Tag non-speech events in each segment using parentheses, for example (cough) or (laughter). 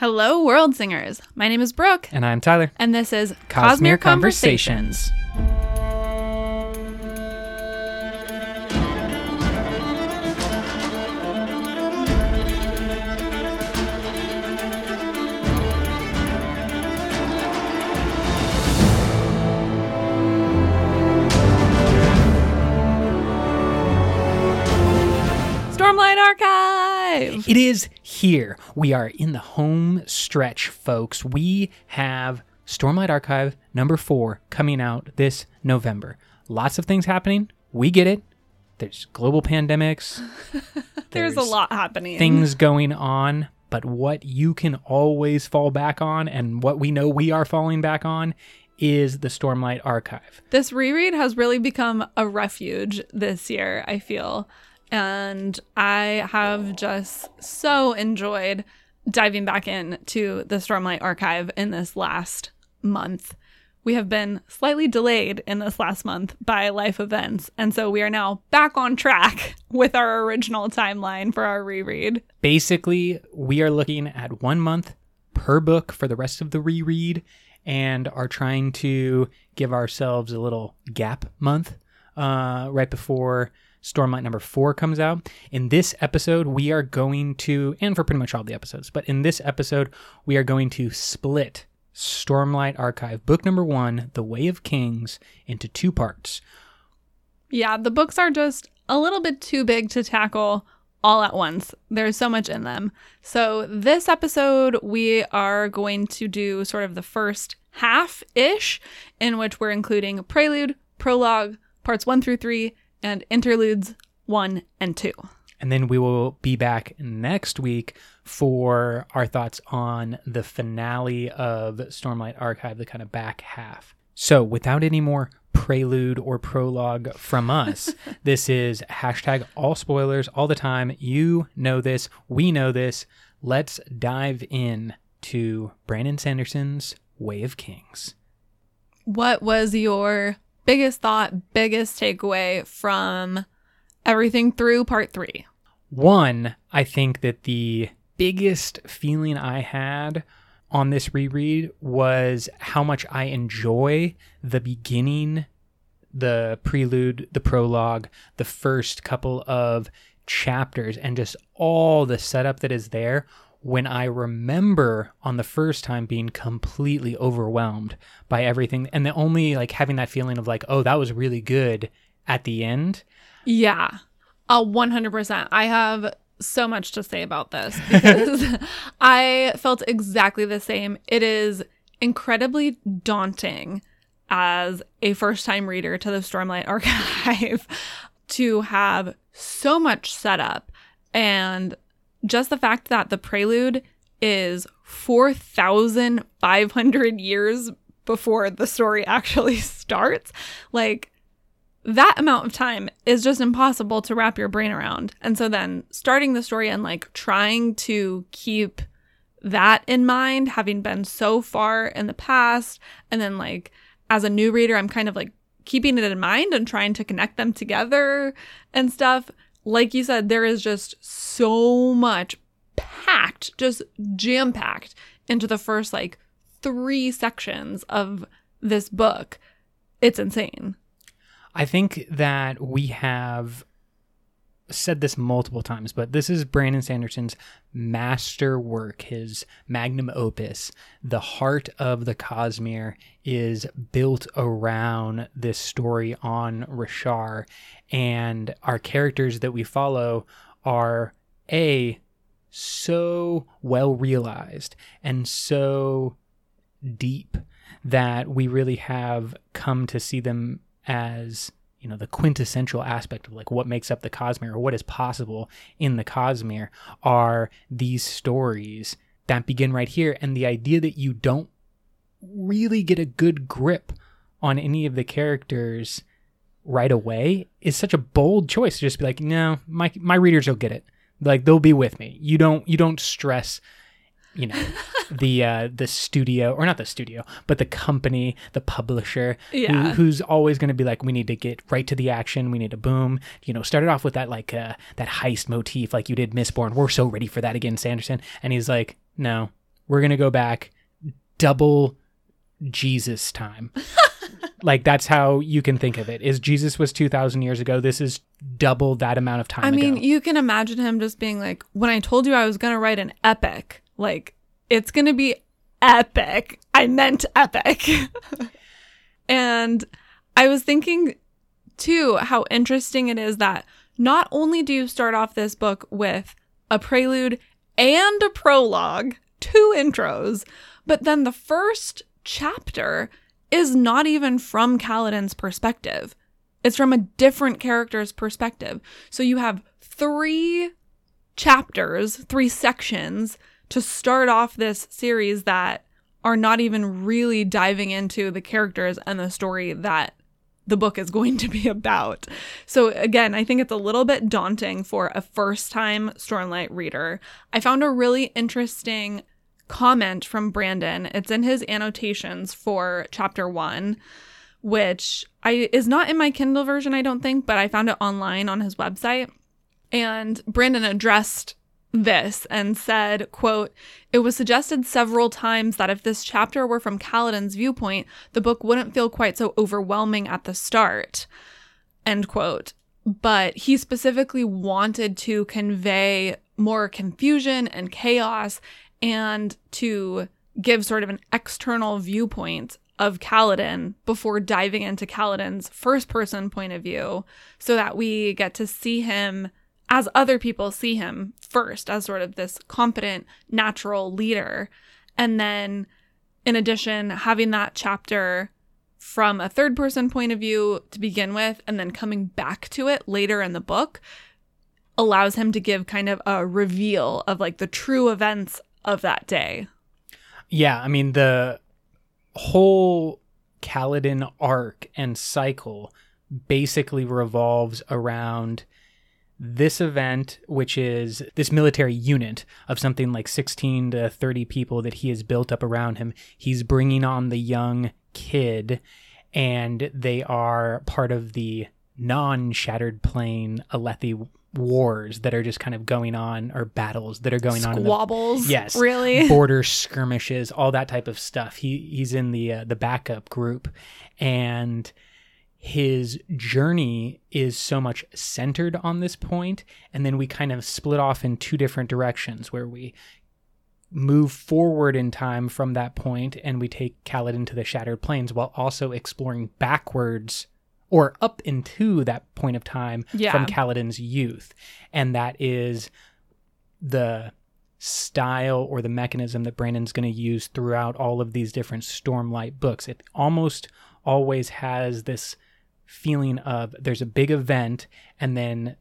Hello, world singers. My name is Brooke, And I'm Tyler. and this is Cosmere Cosmere Conversations. Stormlight Archive. It is here. We are in the home stretch, folks. We have Stormlight Archive number four coming out this November. Lots of things happening. We get it. There's global pandemics, (laughs) There's a lot happening. things going on, but what you can always fall back on and what we know we are falling back on is the Stormlight Archive. This reread has really become a refuge this year, I feel. And I have just so enjoyed diving back into the Stormlight Archive in this last month. We have been slightly delayed in this last month by life events, and so we are now back on track (laughs) with our original timeline for our reread. Basically, we are looking at one month per book for the rest of the reread and are trying to give ourselves a little gap month uh, right before Stormlight number four comes out. In this episode, we are going to, and for pretty much all the episodes, but in this episode, we are going to split Stormlight Archive, book number one, The Way of Kings, into two parts. Yeah, the books are just a little bit too big to tackle all at once. There's so much in them. So, this episode, we are going to do sort of the first half ish, in which we're including prelude, prologue, parts one through three, and interludes one and two. And then we will be back next week for our thoughts on the finale of Stormlight Archive, the kind of back half. So, without any more prelude or prologue from us, (laughs) this is hashtag all spoilers all the time. You know this. We know this. Let's dive in to Brandon Sanderson's Way of Kings. What was your biggest thought, biggest takeaway from everything through part three? One, I think that the biggest feeling I had on this reread was how much I enjoy the beginning, the prelude, the prologue, the first couple of chapters, and just all the setup that is there. When I remember on the first time being completely overwhelmed by everything, and the only like having that feeling of like, oh, that was really good at the end. Yeah, a 100%. I have so much to say about this because (laughs) I felt exactly the same. It is incredibly daunting as a first time reader to the Stormlight (laughs) Archive to have so much setup and just the fact that the prelude is 4,500 years before the story (laughs) actually starts. Like, that amount of time is just impossible to wrap your brain around. And so then starting the story and like trying to keep that in mind, having been so far in the past, and then like as a new reader, I'm kind of like keeping it in mind and trying to connect them together and stuff. Like you said, there is just so much packed, just jam packed into the first like three sections of this book. It's insane. I think that we have said this multiple times, but this is Brandon Sanderson's master work, his magnum opus. The heart of the Cosmere is built around this story on Roshar, and our characters that we follow are a so well realized and so deep that we really have come to see them as you know the quintessential aspect of like what makes up the Cosmere or what is possible in the Cosmere are these stories that begin right here. And the idea that you don't really get a good grip on any of the characters right away is such a bold choice to just be like no my my readers will get it. Like they'll be with me. You don't you don't stress you know the uh the studio or not the studio but the company the publisher who- Yeah. who's always going to be like we need to get right to the action we need to boom you know started off with that like uh that heist motif like you did mistborn we're so ready for that again sanderson and he's like no we're going to go back double Jesus time. (laughs) like that's how you can think of it. Is Jesus was 2000 years ago. This is double that amount of time I mean, ago. you can imagine him just being like, when I told you I was going to write an epic, like, it's going to be epic. I meant epic. (laughs) and I was thinking too how interesting it is that not only do you start off this book with a prelude and a prologue, two intros, but then the first chapter is not even from Kaladin's perspective. It's from a different character's perspective. So you have three chapters, three sections to start off this series that are not even really diving into the characters and the story that the book is going to be (laughs) about. So again, I think it's a little bit daunting for a first-time Stormlight reader. I found a really interesting comment from Brandon. It's in his annotations for chapter 1, which I is not in my Kindle version, I don't think, but I found it online on his website. And Brandon addressed this and said, quote, It was suggested several times that if this chapter were from Kaladin's viewpoint, the book wouldn't feel quite so overwhelming at the start. End quote. But he specifically wanted to convey more confusion and chaos and to give sort of an external viewpoint of Kaladin before diving into Kaladin's first person point of view so that we get to see him as other people see him first as sort of this competent natural leader and then in addition having that chapter from a third person point of view to begin with and then coming back to it later in the book allows him to give kind of a reveal of like the true events of that day. Yeah, I mean the whole Kaladin arc and cycle basically revolves around this event, which is this military unit of something like 16 to 30 people that he has built up around him. He's bringing on the young kid, and they are part of the non Shattered Plane Alethi wars that are just kind of going on, or battles that are going on. in Squabbles. Yes. Really? (laughs) border skirmishes, all that type of stuff. He he's in the uh, the backup group, and his journey is so much centered on this point, and then we kind of split off in two different directions where we move forward in time from that point and we take Kaladin to the Shattered Plains while also exploring backwards or up into that point of time Yeah. from Kaladin's youth. And that is the style or the mechanism that Brandon's going to use throughout all of these different Stormlight books. It almost always has this feeling of there's a big event and then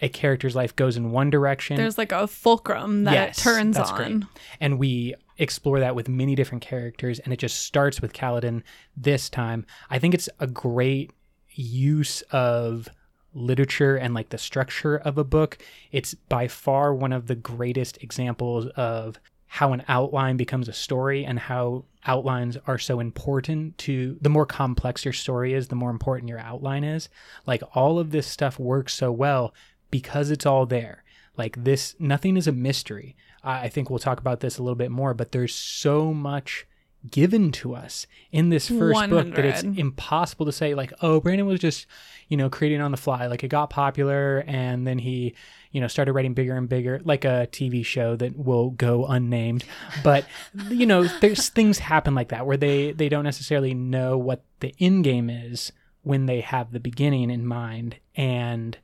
a character's life goes in one direction There's like a fulcrum that Yes, turns on. great. and we explore that with many different characters and it just starts with Kaladin this time. I think it's a great use of literature and like the structure of a book. It's by far one of the greatest examples of how an outline becomes a story and how outlines are so important to the more complex your story is, the more important your outline is. Like all of this stuff works so well because it's all there. Like this, nothing is a mystery. I think we'll talk about this a little bit more, but there's so much given to us in this first book that it's impossible to say like, oh, Brandon was just, you know, creating on the fly. Like it got popular and then he, you know, started writing bigger and bigger, like a TV show that will go unnamed. But (laughs) you know, there's things happen like that where they they don't necessarily know what the end game is when they have the beginning in mind and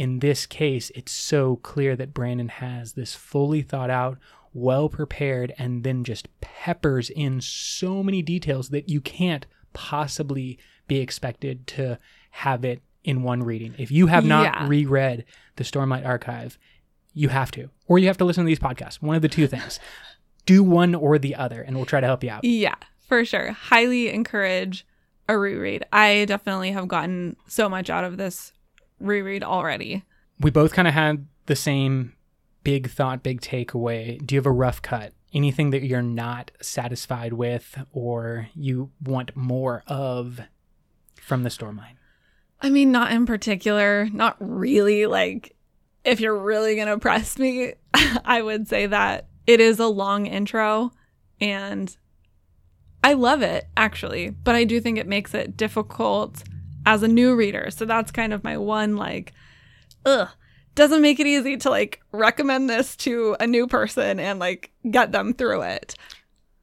in this case, it's so clear that Brandon has this fully thought out, well prepared, and then just peppers in so many details that you can't possibly be expected to have it in one reading. If you have not Yeah. reread the Stormlight Archive, you have to, or you have to listen to these podcasts. One of the two things. (laughs) Do one or the other, and we'll try to help you out. Yeah, for sure. Highly encourage a reread. I definitely have gotten so much out of this reread already. we both kind of had the same big thought, big takeaway. Do you have a rough cut? Anything that you're not satisfied with or you want more of from the Stormlight? I mean, not in particular, not really. Like, if you're really going to press me, (laughs) I would say that it is a long intro and I love it actually, but I do think it makes it difficult as a new reader. So that's kind of my one like ugh doesn't make it easy to like recommend this to a new person and like get them through it.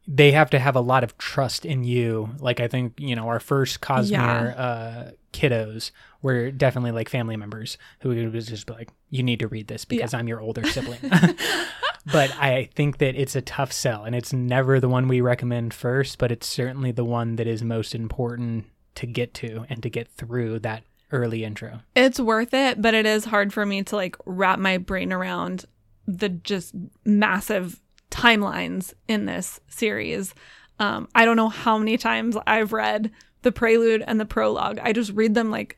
They have to have a lot of trust in you. Like I think, you know, our first Cosmere Yeah. uh kiddos were definitely like family members who would just be like, You need to read this because I'm your older (laughs) sibling. (laughs) but I think that it's a tough sell and it's never the one we recommend first, but it's certainly the one that is most important to get to and to get through that early intro. It's worth it, but it is hard for me to like wrap my brain around the just massive timelines in this series. Um, I don't know how many times I've read the prelude and the prologue. I just read them like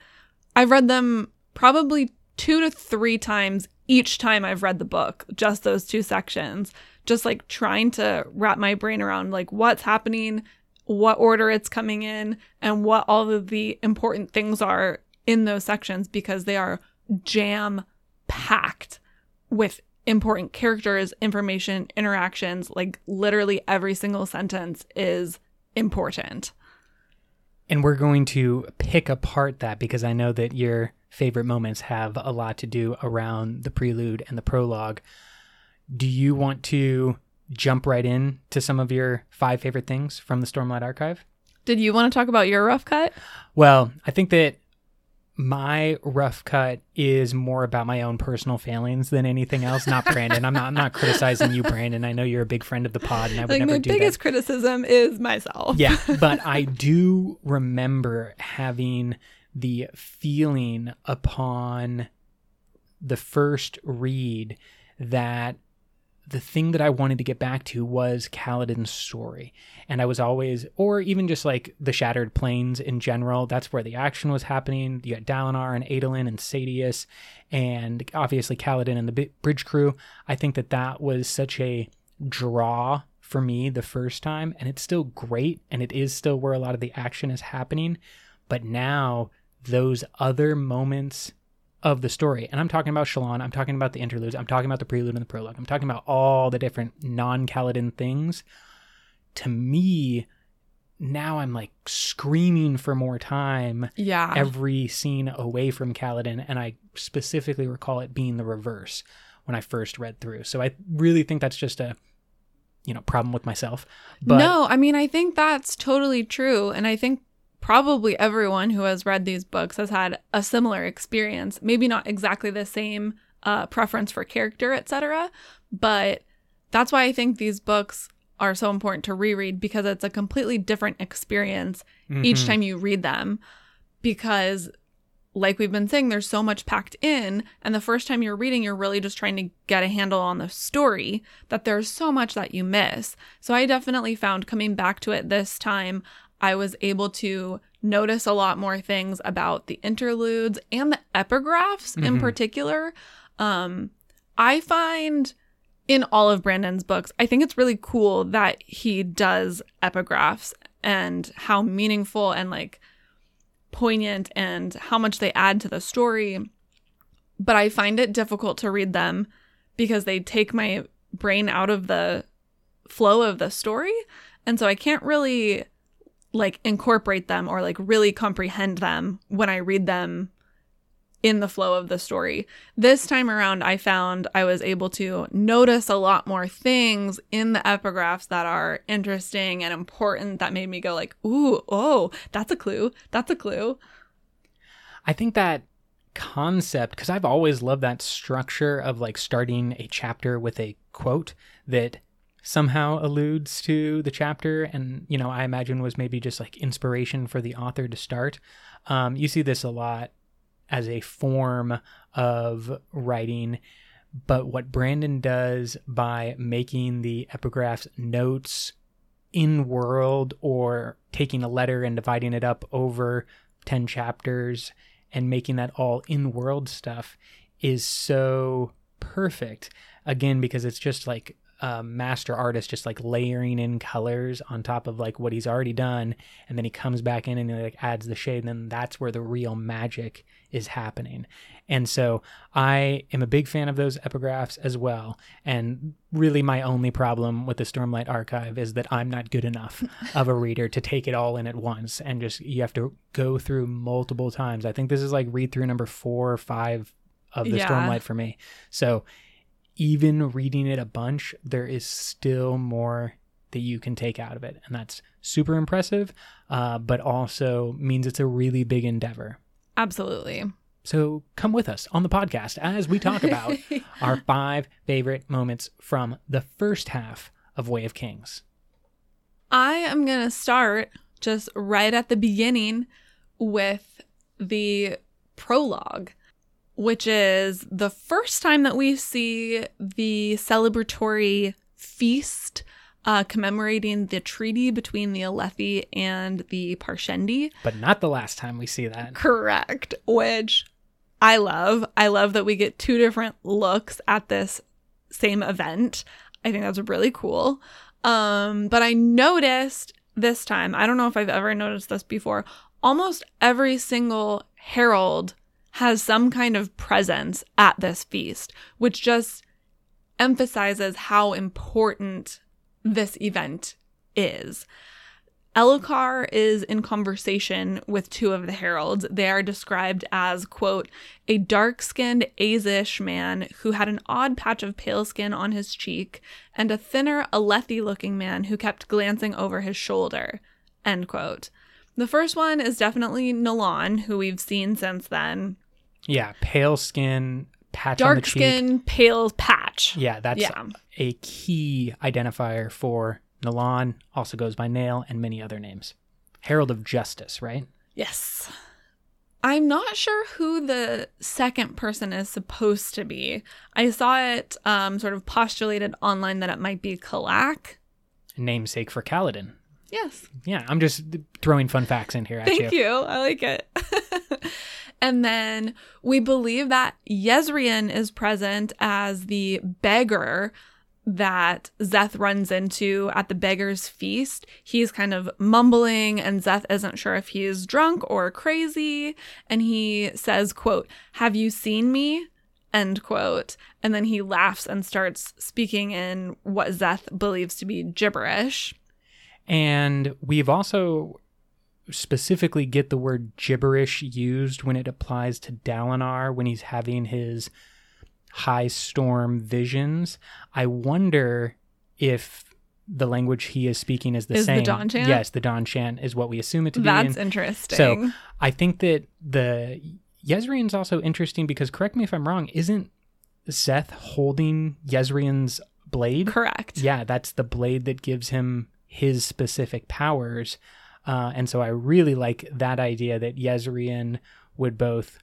I've read them probably two to three times each time I've read the book, just those two sections, just like trying to wrap my brain around like what's happening, what order it's coming in, and what all of the important things are in those sections because they are jam packed with important characters, information, interactions. Like literally every single sentence is important. And we're going to pick apart that because I know that your favorite moments have a lot to do around the prelude and the prologue. Do you want to jump right in to some of your five favorite things from the Stormlight Archive? Did you want to talk about your rough cut? Well, I think that my rough cut is more about my own personal failings than anything else. Not (laughs) Brandon. I'm not. I'm not criticizing you, Brandon. I know you're a big friend of the pod, and I would never do that. Like never my do biggest that. criticism is myself. Yeah, (laughs) but I do remember having the feeling upon the first read that the thing that I wanted to get back to was Kaladin's story. And I was always, or even just like the Shattered Plains in general, that's where the action was happening. You had Dalinar and Adolin and Sadeas, and obviously Kaladin and the Bridge Crew. I think that that was such a draw for me the first time, and it's still great, and it is still where a lot of the action is happening. But now, those other moments of the story. And I'm talking about Shallan, I'm talking about the interludes, I'm talking about the prelude and the prologue, I'm talking about all the different non Kaladin things. To me, now I'm like screaming for more time Yeah. every scene away from Kaladin, and I specifically recall it being the reverse when I first read through. So I really think that's just a you know problem with myself. But no, I mean, I think that's totally true. And I think probably everyone who has read these books has had a similar experience. Maybe not exactly the same uh, preference for character, etc. But that's why I think these books are so important to reread because it's a completely different experience each Mhm. time you read them. Because, like we've been saying, there's so much packed in. And the first time you're reading, you're really just trying to get a handle on the story that there's so much that you miss. So I definitely found coming back to it this time, I was able to notice a lot more things about the interludes and the epigraphs in Mhm. particular. Um, I find in all of Brandon's books, I think it's really cool that he does epigraphs and how meaningful and like poignant and how much they add to the story. But I find it difficult to read them because they take my brain out of the flow of the story. And so I can't really like incorporate them or like really comprehend them when I read them in the flow of the story. This time around, I found I was able to notice a lot more things in the epigraphs that are interesting and important that made me go like, "Ooh, oh, that's a clue. That's a clue." I think that concept because I've always loved that structure of like starting a chapter with a quote that somehow alludes to the chapter and you know I imagine was maybe just like inspiration for the author to start. Um, you see this a lot as a form of writing but what Brandon does by making the epigraphs notes in world or taking a letter and dividing it up over 10 chapters and making that all in world stuff is so perfect again because it's just like a master artist just like layering in colors on top of like what he's already done and then he comes back in and he like adds the shade and then that's where the real magic is happening. And so i am a big fan of those epigraphs as well and really my only problem with the stormlight archive is that i'm not good enough of a reader to take it all in at once and just you have to go through multiple times. I think this is like read through number four or five of the Yeah. stormlight for me. So even reading it a bunch, there is still more that you can take out of it. And that's super impressive, uh, but also means it's a really big endeavor. Absolutely. So come with us on the podcast as we talk about (laughs) our five favorite moments from the first half of Way of Kings. I am going to start just right at the beginning with the prologue, which is the first time that we see the celebratory feast uh, commemorating the treaty between the Alethi and the Parshendi. But not the last time we see that. Correct, which I love. I love that we get two different looks at this same event. I think that's really cool. Um, but I noticed this time, I don't know if I've ever noticed this before, almost every single herald has some kind of presence at this feast, which just emphasizes how important this event is. Elhokar is in conversation with two of the heralds. They are described as, quote, a dark skinned Azish man who had an odd patch of pale skin on his cheek, and a thinner Alethi looking man who kept glancing over his shoulder, end quote. The first one is definitely Nalan, who we've seen since then. Yeah, pale skin, patch on Dark skin, pale patch. Yeah, that's Yeah. a key identifier for Nalan, also goes by Nale, and many other names. Herald of Justice, right? Yes. I'm not sure who the second person is supposed to be. I saw it um, sort of postulated online that it might be Kalak. Namesake for Kaladin. Yes. Yeah, I'm just throwing fun facts in here at Thank you. I like it. (laughs) and then we believe that Yezrian is present as the beggar that Szeth runs into at the beggar's feast. He's kind of mumbling and Szeth isn't sure if he's drunk or crazy and he says, quote, "Have you seen me?" end quote. And then he laughs and starts speaking in what Szeth believes to be gibberish. And we've also specifically get the word gibberish used when it applies to Dalinar when he's having his high storm visions. I wonder if the language he is speaking is the Is the same. Dawn chant? Yes, the Dawn chant is what we assume it to be. That's interesting. So I think that the Yezrian's also interesting because correct me if I'm wrong, isn't Szeth holding Yezrian's blade? Correct. Yeah, that's the blade that gives him his specific powers. Uh, and so I really like that idea that Yezrian would both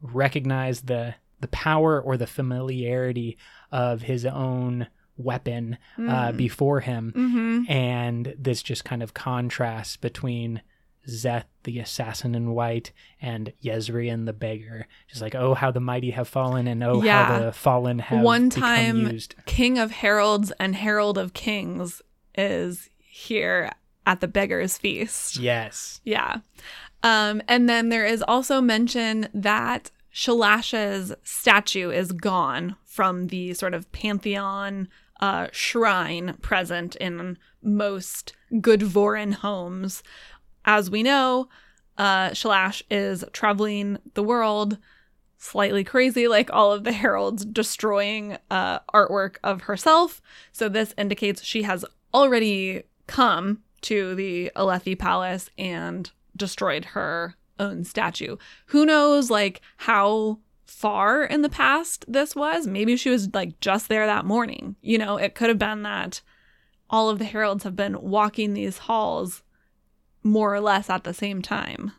recognize the the power or the familiarity of his own weapon uh, before him, Mm-hmm. and this just kind of contrast between Szeth, the assassin in white, and Yezrian, the beggar. Just like, oh, how the mighty have fallen, and oh, Yeah. how the fallen have One become time, used. King of Heralds and Herald of Kings is here at the beggar's feast. Yes. Yeah. Um, and then there is also mention that Shalash's statue is gone from the sort of pantheon uh, shrine present in most good Vorin homes. As we know, uh, Shalash is traveling the world slightly crazy, like all of the heralds destroying uh, artwork of herself. So this indicates she has already come to the Alethi Palace and destroyed her own statue. Who knows, like how far in the past this was? Maybe she was like just there that morning. You know, it could have been that all of the heralds have been walking these halls more or less at the same time.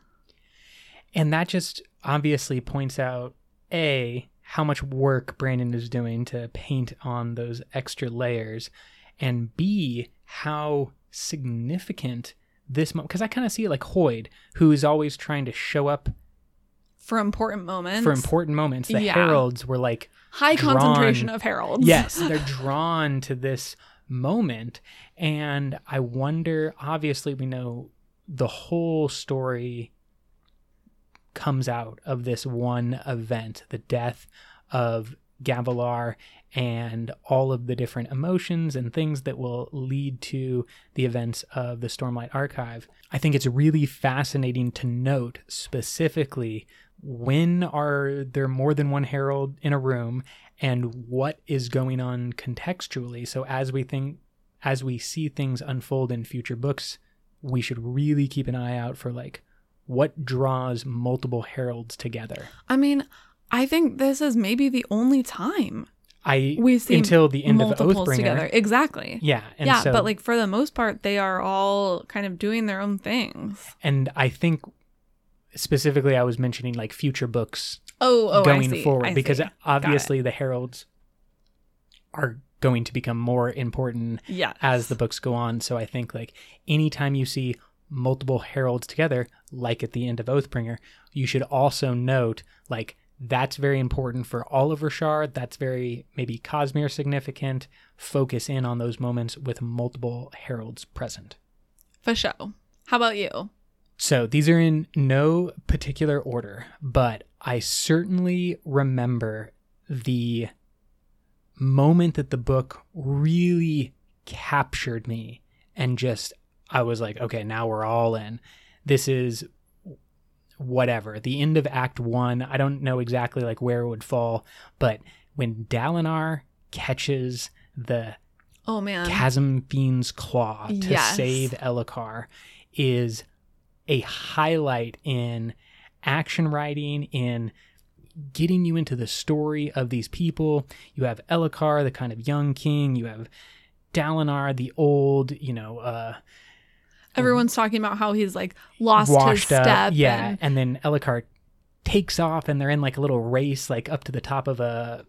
And that just obviously points out A, how much work Brandon is doing to paint on those extra layers, and B, how significant this moment, because I kind of see it like Hoid, who is always trying to show up for important moments. for important moments. The Yeah. heralds were like high drawn- concentration of heralds. yes, they're (laughs) drawn to this moment. And I wonder, obviously, we know the whole story comes out of this one event the death of Gavilar and all of the different emotions and things that will lead to the events of the Stormlight Archive. I think it's really fascinating to note specifically when are there more than one herald in a room and what is going on contextually. So as we think as we see things unfold in future books, we should really keep an eye out for like what draws multiple heralds together. I mean, I think this is maybe the only time I we see until the end of Oathbringer. together. Exactly. Yeah, and yeah, so, but like for the most part, they are all kind of doing their own things. and I think specifically I was mentioning like future books Oh, oh, going I see. forward because. Obviously the heralds are going to become more important yes, as the books go on. So I think like anytime you see multiple heralds together, like at the end of Oathbringer, you should also note like that's very important for Oliver Shard. That's very maybe Cosmere significant. Focus in on those moments with multiple heralds present. for show. How about you? So these are in no particular order, but I certainly remember the moment that the book really captured me and just I was like, okay, now we're all in. This is whatever. The end of Act 1, I don't know exactly like where it would fall, but when Dalinar catches the Oh man, Chasm Fiend's claw to Yes. save Elhokar is a highlight in action writing, in getting you into the story of these people. You have Elhokar, the kind of young king. You have Dalinar, the old, you know, uh, everyone's talking about how he's like lost his step. up. Yeah. and- And then Elhokar takes off and they're in like a little race, like up to the top of a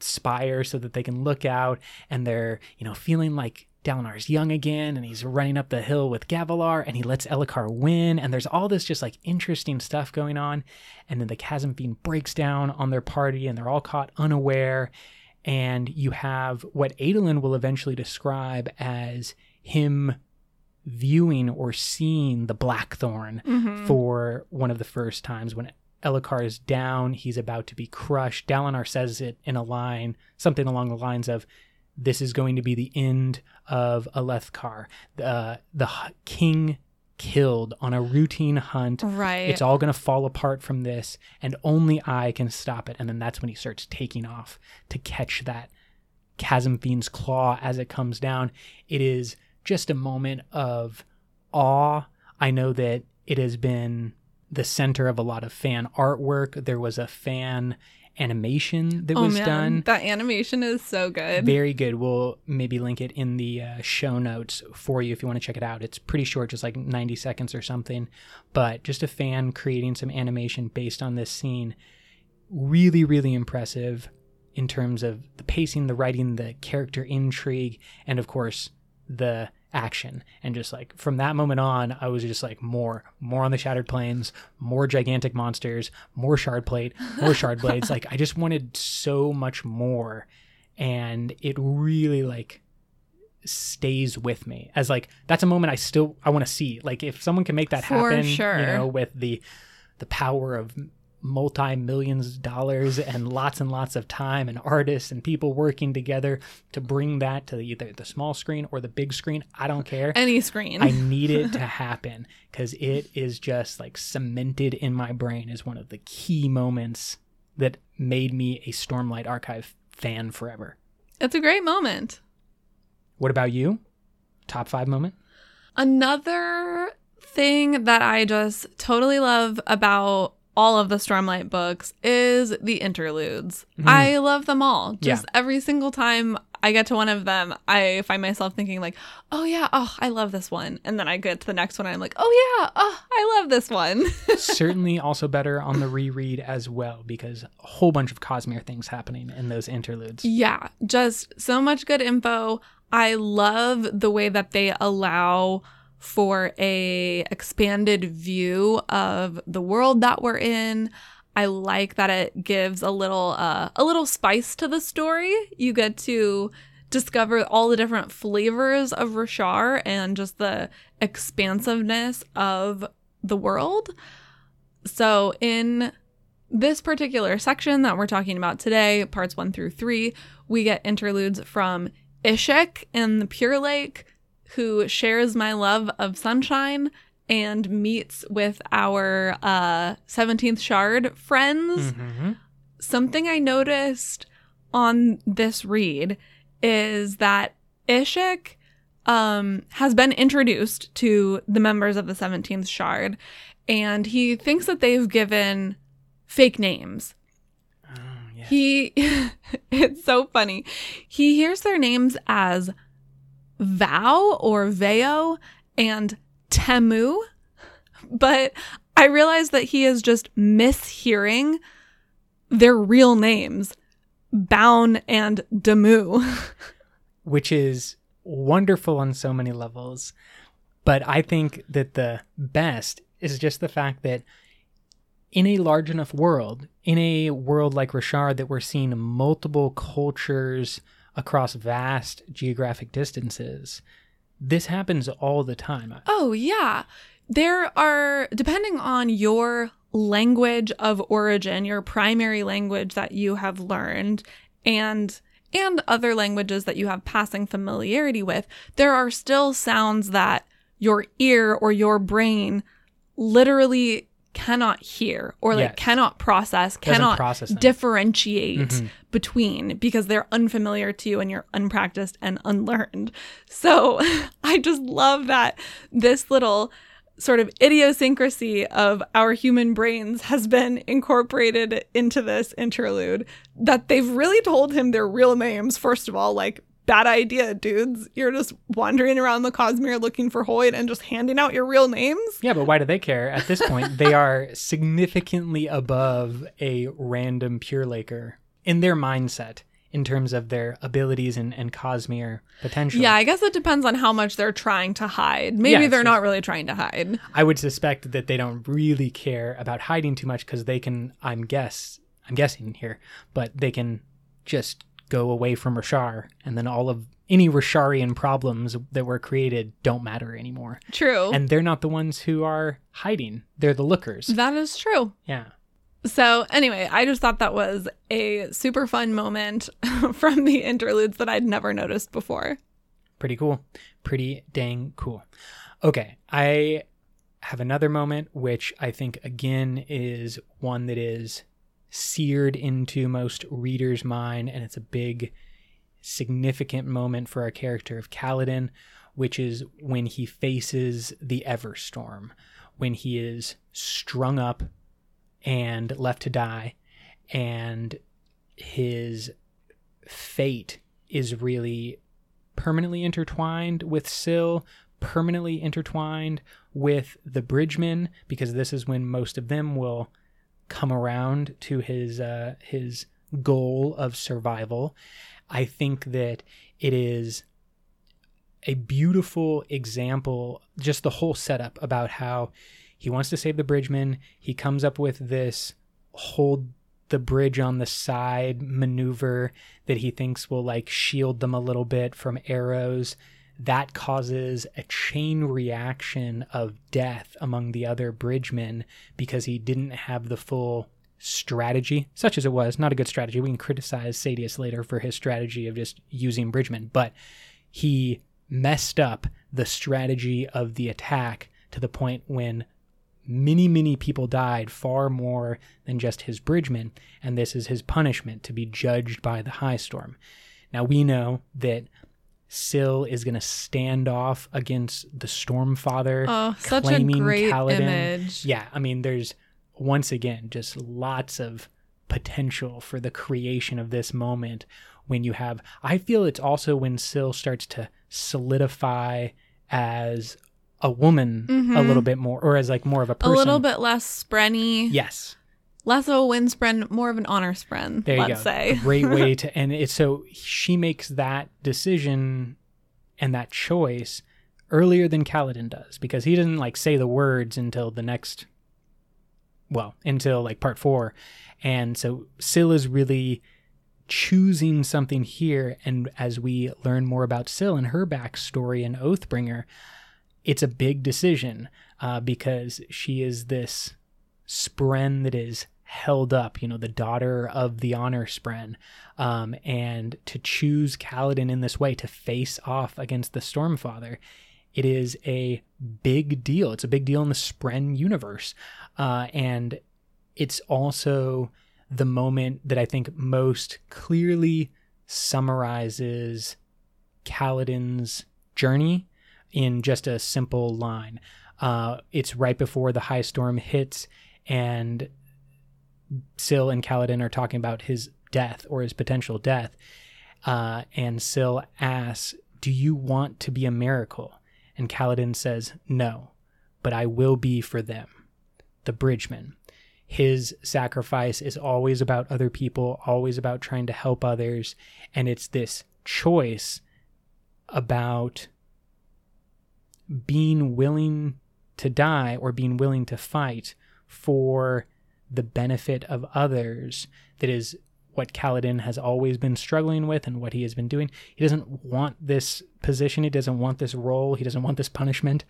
spire so that they can look out and they're, you know, feeling like Dalinar's young again and he's running up the hill with Gavilar and he lets Elhokar win and there's all this just like interesting stuff going on and then the Chasm Fiend breaks down on their party and they're all caught unaware and you have what Adolin will eventually describe as him viewing or seeing the Blackthorn Mhm. for one of the first times when Elhokar is down, he's about to be crushed. Dalinar says it in a line, something along the lines of, "This is going to be the end of Alethkar, uh, the king killed on a routine hunt. right. It's all going to fall apart from this, and only I can stop it." And then that's when he starts taking off to catch that Chasm Fiend's claw as it comes down. It is just a moment of awe. I know that it has been the center of a lot of fan artwork. There was a fan animation that oh was man, done. that animation is so good. Very good. We'll maybe link it in the uh, show notes for you if you want to check it out. It's pretty short, just like 90 seconds or something. But just a fan creating some animation based on this scene. Really, really impressive in terms of the pacing, the writing, the character intrigue, and of course, the action. And just like from that moment on, I was just like, more, more on the Shattered Plains, more gigantic monsters, more shard plate, more shard blades. (laughs) Like, I just wanted so much more and it really like stays with me as like that's a moment I still I want to see like if someone can make that For happen sure. you know with the the power of multi millions of dollars and lots and lots of time and artists and people working together to bring that to either the small screen or the big screen I don't care Any screen. I need it (laughs) to happen because it is just like cemented in my brain as one of the key moments that made me a Stormlight Archive fan forever. it's a great moment. What about you? Top five moment? Another thing that I just totally love about all of the Stormlight books is the interludes. Mhm. I love them all. Yeah. Just every single time I get to one of them, I find myself thinking like, "Oh yeah, oh, I love this one." And then I get to the next one and I'm like, "Oh yeah, oh, I love this one." (laughs) Certainly also better on the reread as well because a whole bunch of Cosmere things happening in those interludes. Yeah, just so much good info. I love the way that they allow for a expanded view of the world that we're in. I like that it gives a little uh, a little spice to the story. You get to discover all the different flavors of Roshar and just the expansiveness of the world. So in this particular section that we're talking about today, parts 1 through 3, we get interludes from Ishikk in the Pure Lake who shares my love of sunshine and meets with our uh, 17th Shard friends. Mm-hmm. Something I noticed on this read is that Ishikk um, has been introduced to the members of the 17th Shard, and he thinks that they've given fake names. Oh, yeah. He, (laughs) it's so funny. He hears their names as Vow or Veo and Temu, but I realize that he is just mishearing their real names, Baon and Demoux. (laughs) which is wonderful on so many levels. But I think that the best is just the fact that in a large enough world, in a world like Roshar, that we're seeing multiple cultures across vast geographic distances, this happens all the time. Oh, yeah. There are, depending on your language of origin, your primary language that you have learned, and and other languages that you have passing familiarity with, there are still sounds that your ear or your brain literally cannot hear or like Yes. cannot process, cannot process differentiate Mhm. between because they're unfamiliar to you and you're unpracticed and unlearned. So (laughs) I just love that this little sort of idiosyncrasy of our human brains has been incorporated into this interlude that they've really told him their real names first of all like bad idea dudes you're just wandering around the cosmere looking for Hoid and just handing out your real names Yeah, but why do they care? At this point, they (laughs) are significantly above a random Pure Laker in their mindset in terms of their abilities and, and Cosmere potential. yeah i guess it depends on how much they're trying to hide maybe Yes, they're yes. not really trying to hide I would suspect that they don't really care about hiding too much because they can. I'm guess. I'm guessing here, but they can just go away from Roshar, and then all of any Rosharan problems that were created don't matter anymore. true And they're not the ones who are hiding; they're the lookers. that is true Yeah. So, anyway, I just thought that was a super fun moment (laughs) from the interludes that I'd never noticed before. Pretty cool. Pretty dang cool. Okay, I have another moment which I think again is one that is seared into most readers' mind, and it's a big, significant moment for our character of Kaladin, which is when he faces the Everstorm, when he is strung up and left to die, and his fate is really permanently intertwined with Syl, permanently intertwined with the Bridgemen, because this is when most of them will come around to his uh, his goal of survival. I think that it is a beautiful example, just the whole setup about how he wants to save the Bridgemen. He comes up with this hold the bridge on the side maneuver that he thinks will like shield them a little bit from arrows. That causes a chain reaction of death among the other bridgemen because he didn't have the full strategy, such as it was. Not a good strategy. We can criticize Sadeas later for his strategy of just using bridgemen, but he messed up the strategy of the attack to the point when many, many people died, far more than just his bridgemen, and this is his punishment to be judged by the high storm. Now we know that Syl is going to stand off against the Stormfather, Oh, such a great Kaladin. image. Yeah, I mean, there's once again just lots of potential for the creation of this moment when you have. I feel it's also when Syl starts to solidify as a woman a Mhm. little bit more, or as like more of a person. A little bit less sprenny, Yes, less of a wind spren, more of an honor spren, there you let's go. say. Great way to, (laughs) and it's so she makes that decision and that choice earlier than Kaladin does because he doesn't like say the words until the next well, until like part four. And so Syl is really choosing something here. And as we learn more about Syl and her backstory and Oathbringer, it's a big decision uh, because she is this spren that is held up, you know, the daughter of the honor spren. Um, and to choose Kaladin in this way to face off against the Stormfather, it is a big deal. It's a big deal in the Spren universe. Uh, and it's also the moment that I think most clearly summarizes Kaladin's journey in just a simple line. Uh, it's right before the high storm hits, and Syl and Kaladin are talking about his death or his potential death. Uh, and Syl asks, Do you want to be a miracle? And Kaladin says, No, but I will be for them, the bridgemen. His sacrifice is always about other people, always about trying to help others. And it's this choice about being willing to die or being willing to fight for the benefit of others that is what Kaladin has always been struggling with and what he has been doing. He doesn't want this position. He doesn't want this role. He doesn't want this punishment.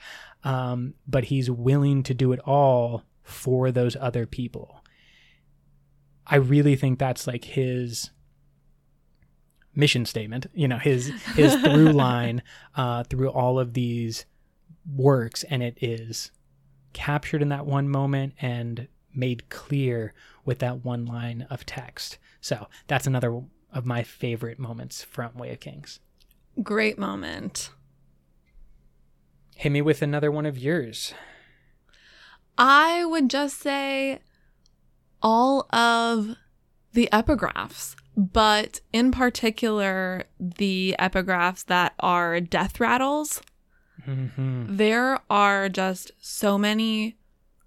Um, but he's willing to do it all for those other people. I really think that's like his mission statement. You know, his his (laughs) through line uh, through all of these works, and it is captured in that one moment and made clear with that one line of text. So that's another of my favorite moments from Way of Kings. Great moment. Hit me with another one of yours. I would just say all of the epigraphs, but in particular, the epigraphs that are death rattles. Mm-hmm. There are just so many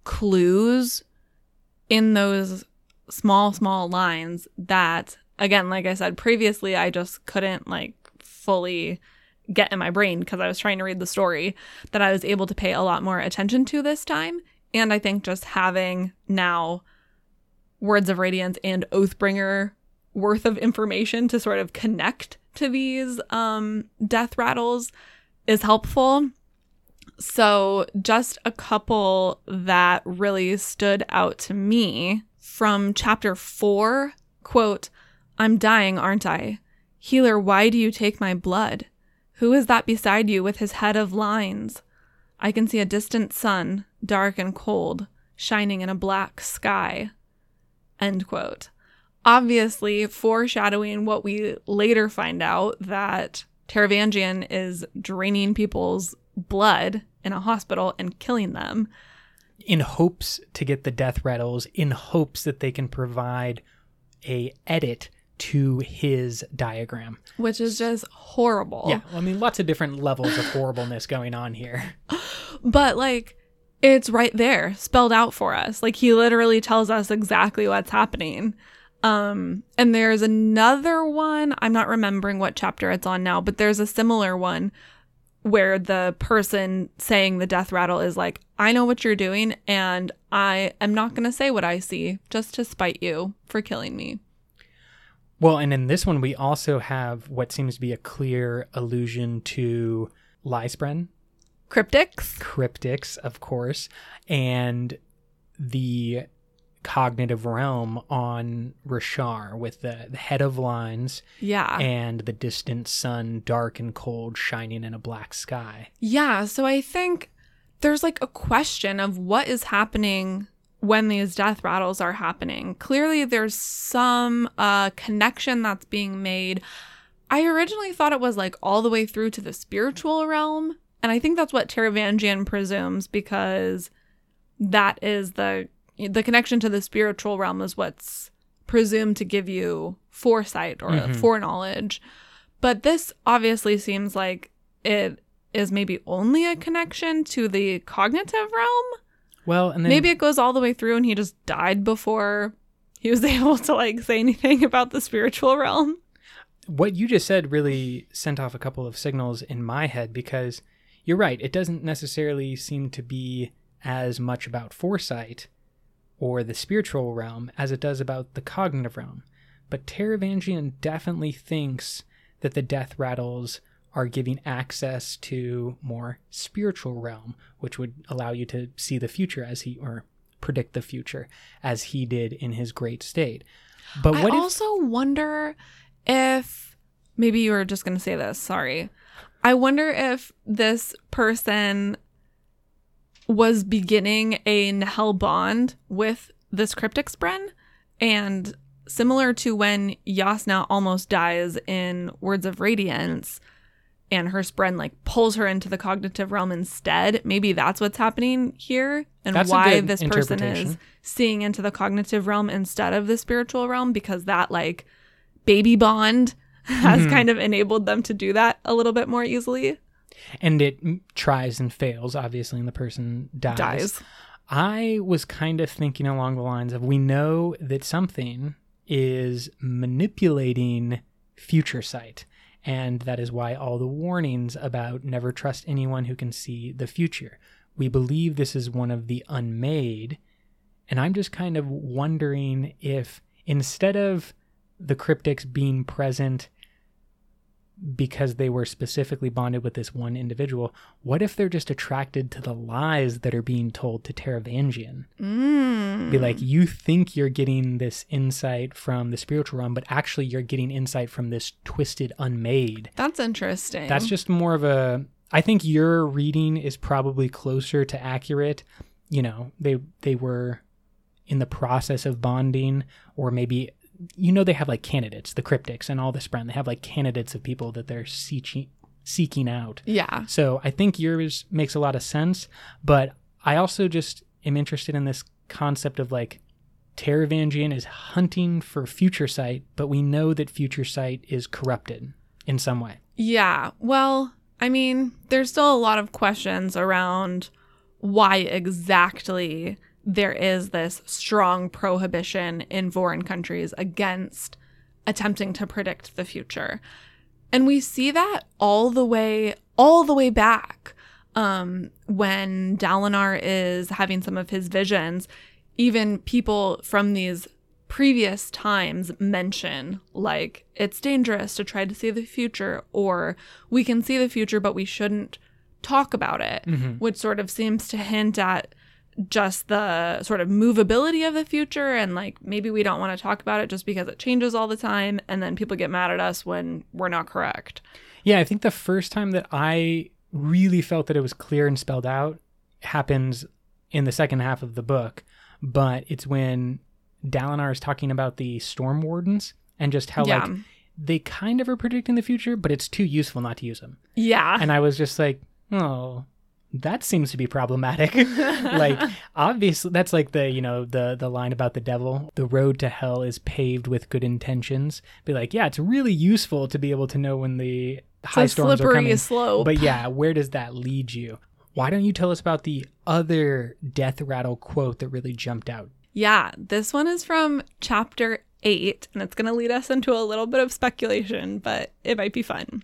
clues in those small, small lines that, again, like I said previously, I just couldn't like fully get in my brain because I was trying to read the story that I was able to pay a lot more attention to this time. And I think just having now Words of Radiance and Oathbringer worth of information to sort of connect to these um, death rattles is helpful. So, just a couple that really stood out to me from chapter four quote, I'm dying, aren't I? Healer, why do you take my blood? Who is that beside you with his head of lines? I can see a distant sun, dark and cold, shining in a black sky. End quote. Obviously, foreshadowing what we later find out that Taravangian is draining people's blood in a hospital and killing them. In hopes to get the death rattles, in hopes that they can provide a edit to his diagram. Which is just horrible. Yeah, I mean, lots of different levels of horribleness going on here. (laughs) But like, it's right there, spelled out for us. Like he literally tells us exactly what's happening. Um, and there's another one, I'm not remembering what chapter it's on now, but there's a similar one where the person saying the death rattle is like, I know what you're doing, and I am not going to say what I see just to spite you for killing me. Well, and in this one, we also have what seems to be a clear allusion to Liespren, Cryptics? cryptics, of course, and the cognitive realm on Roshar with the, the head of lines Yeah. and the distant sun, dark and cold, shining in a black sky. Yeah, so I think there's like a question of what is happening when these death rattles are happening. Clearly there's some uh connection that's being made. I originally thought it was like all the way through to the spiritual realm, and I think that's what Taravangian presumes because that is the the connection to the spiritual realm is what's presumed to give you foresight or Mhm. foreknowledge. But this obviously seems like it is maybe only a connection to the cognitive realm. Well, and then Maybe it goes all the way through and he just died before he was (laughs) able to like say anything about the spiritual realm. what you just said really sent off a couple of signals in my head because you're right. It doesn't necessarily seem to be as much about foresight, or the spiritual realm as it does about the cognitive realm. But Taravangian definitely thinks that the death rattles are giving access to more spiritual realm, which would allow you to see the future as he or predict the future as he did in his great state. But I what if also wonder if maybe you were just going to say this. Sorry. I wonder if this person was beginning a Nahel bond with this cryptic Spren and similar to when Jasnah almost dies in Words of Radiance and her Spren like pulls her into the cognitive realm instead. Maybe that's what's happening here and That's why this person is seeing into the cognitive realm instead of the spiritual realm because that like baby bond (laughs) has Mm-hmm. kind of enabled them to do that a little bit more easily. And it tries and fails, obviously, and the person dies. Dies. I was kind of thinking along the lines of we know that something is manipulating future sight. And that is why all the warnings about never trust anyone who can see the future. We believe this is one of the unmade. And I'm just kind of wondering if instead of the cryptics being present because they were specifically bonded with this one individual, what if they're just attracted to the lies that are being told to Taravangian? Mm. Be like, you think you're getting this insight from the spiritual realm, but actually you're getting insight from this twisted unmade. That's interesting. That's just more of a. I think your reading is probably closer to accurate. You know, they they were in the process of bonding, or maybe you know they have like candidates, the cryptics and all this brand. They have like candidates of people that they're seeking seeking out. yeah. So I think yours makes a lot of sense, but I also just am interested in this concept of like Taravangian is hunting for future sight, but we know that future sight is corrupted in some way. Yeah. Well, I mean, there's still a lot of questions around why exactly there is this strong prohibition in foreign countries against attempting to predict the future. And we see that all the way all the way back um when Dalinar is having some of his visions, even people from these previous times mention like it's dangerous to try to see the future or we can see the future but we shouldn't talk about it which sort of seems to hint at just the sort of movability of the future and like maybe we don't want to talk about it just because it changes all the time and then people get mad at us when we're not correct Yeah, I think the first time that I really felt that it was clear and spelled out happens in the second half of the book, but it's when Dalinar is talking about the storm wardens and just how Yeah. like they kind of are predicting the future, but it's too useful not to use them. yeah And I was just like, oh, that seems to be problematic. (laughs) like (laughs) obviously that's like the, you know, the the line about the devil, the road to hell is paved with good intentions. Be like, yeah, it's really useful to be able to know when the high it's storms are slippery coming. slope But yeah, where does that lead you? Why don't you tell us about the other death rattle quote that really jumped out? Yeah, this one is from chapter 8, and it's going to lead us into a little bit of speculation, but it might be fun.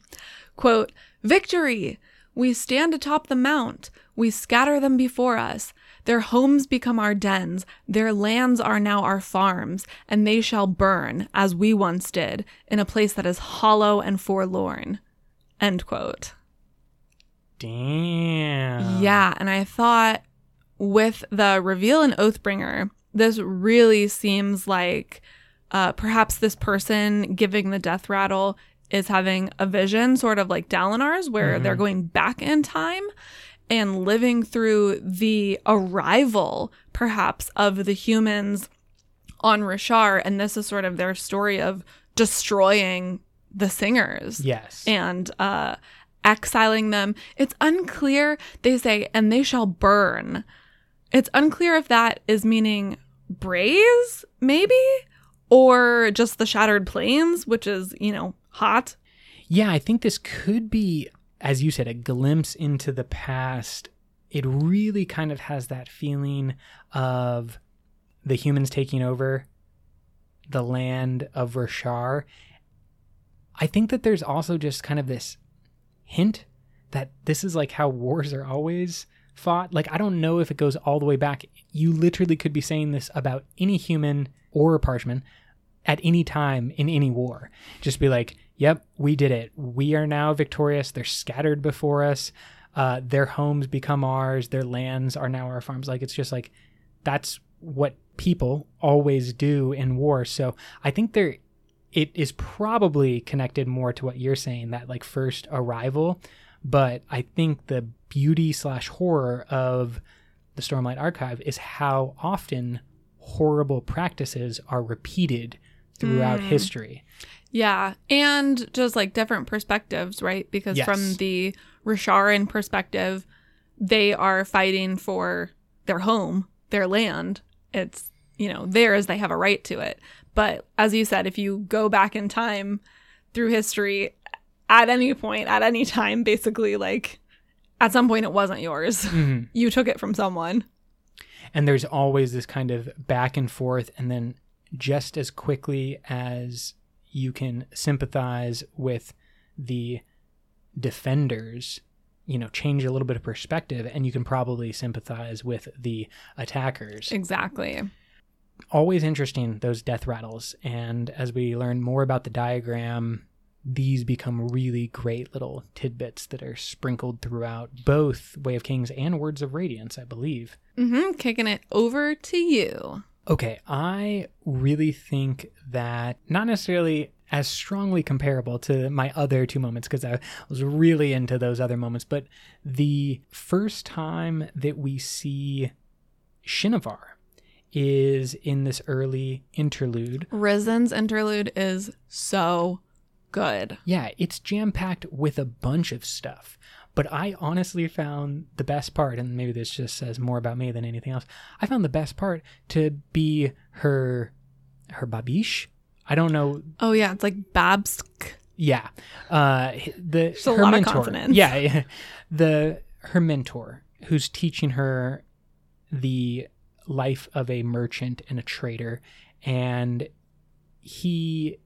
Quote Victory! We stand atop the mount. We scatter them before us. Their homes become our dens. Their lands are now our farms, and they shall burn, as we once did, in a place that is hollow and forlorn. End quote. Damn. Yeah, and I thought with the reveal in Oathbringer, this really seems like uh, perhaps this person giving the death rattle is having a vision, sort of like Dalinar's, where they're going back in time and living through the arrival, perhaps, of the humans on Roshar. And this is sort of their story of destroying the singers Yes. and uh, exiling them. It's unclear. They say, and they shall burn. It's unclear if that is meaning Braize, maybe, or just the shattered plains, which is, you know, hot. Yeah, I think this could be, as you said, a glimpse into the past. It really kind of has that feeling of the humans taking over the land of Roshar. I think that there's also just kind of this hint that this is like how wars are always fought. Like I don't know if it goes all the way back. You literally could be saying this about any human or parshman at any time in any war. Just be like, "Yep, we did it. We are now victorious. They're scattered before us. Uh, their homes become ours. Their lands are now our farms." Like it's just like that's what people always do in war. So I think there it is probably connected more to what you're saying that like first arrival but i think the beauty slash horror of the stormlight archive is how often horrible practices are repeated throughout Mm. history Yeah, and just like different perspectives, right? Because Yes. from the Rosharan perspective, they are fighting for their home, their land. It's, you know, theirs, they have a right to it. But as you said, if you go back in time through history at any point, at any time, basically, like at some point it wasn't yours. (laughs) Mhm. You took it from someone. and there's always this kind of back and forth and then just as quickly as you can sympathize with the defenders you know change a little bit of perspective and you can probably sympathize with the attackers Exactly. always interesting those death rattles and as we learn more about the diagram these become really great little tidbits that are sprinkled throughout both way of kings and words of radiance i believe mm-hmm Kicking it over to you. Okay, I really think that not necessarily as strongly comparable to my other two moments because I was really into those other moments, but the first time that we see Shinovar is in this early interlude. Rysn's interlude is so good. Yeah, it's jam packed with a bunch of stuff. But I honestly found the best part, and maybe this just says more about me than anything else. I found the best part to be her, her babsk. I don't know. Oh yeah, it's like Babsk. Yeah, uh, the a her mentor. Yeah, yeah, the her mentor who's teaching her the life of a merchant and a trader, and he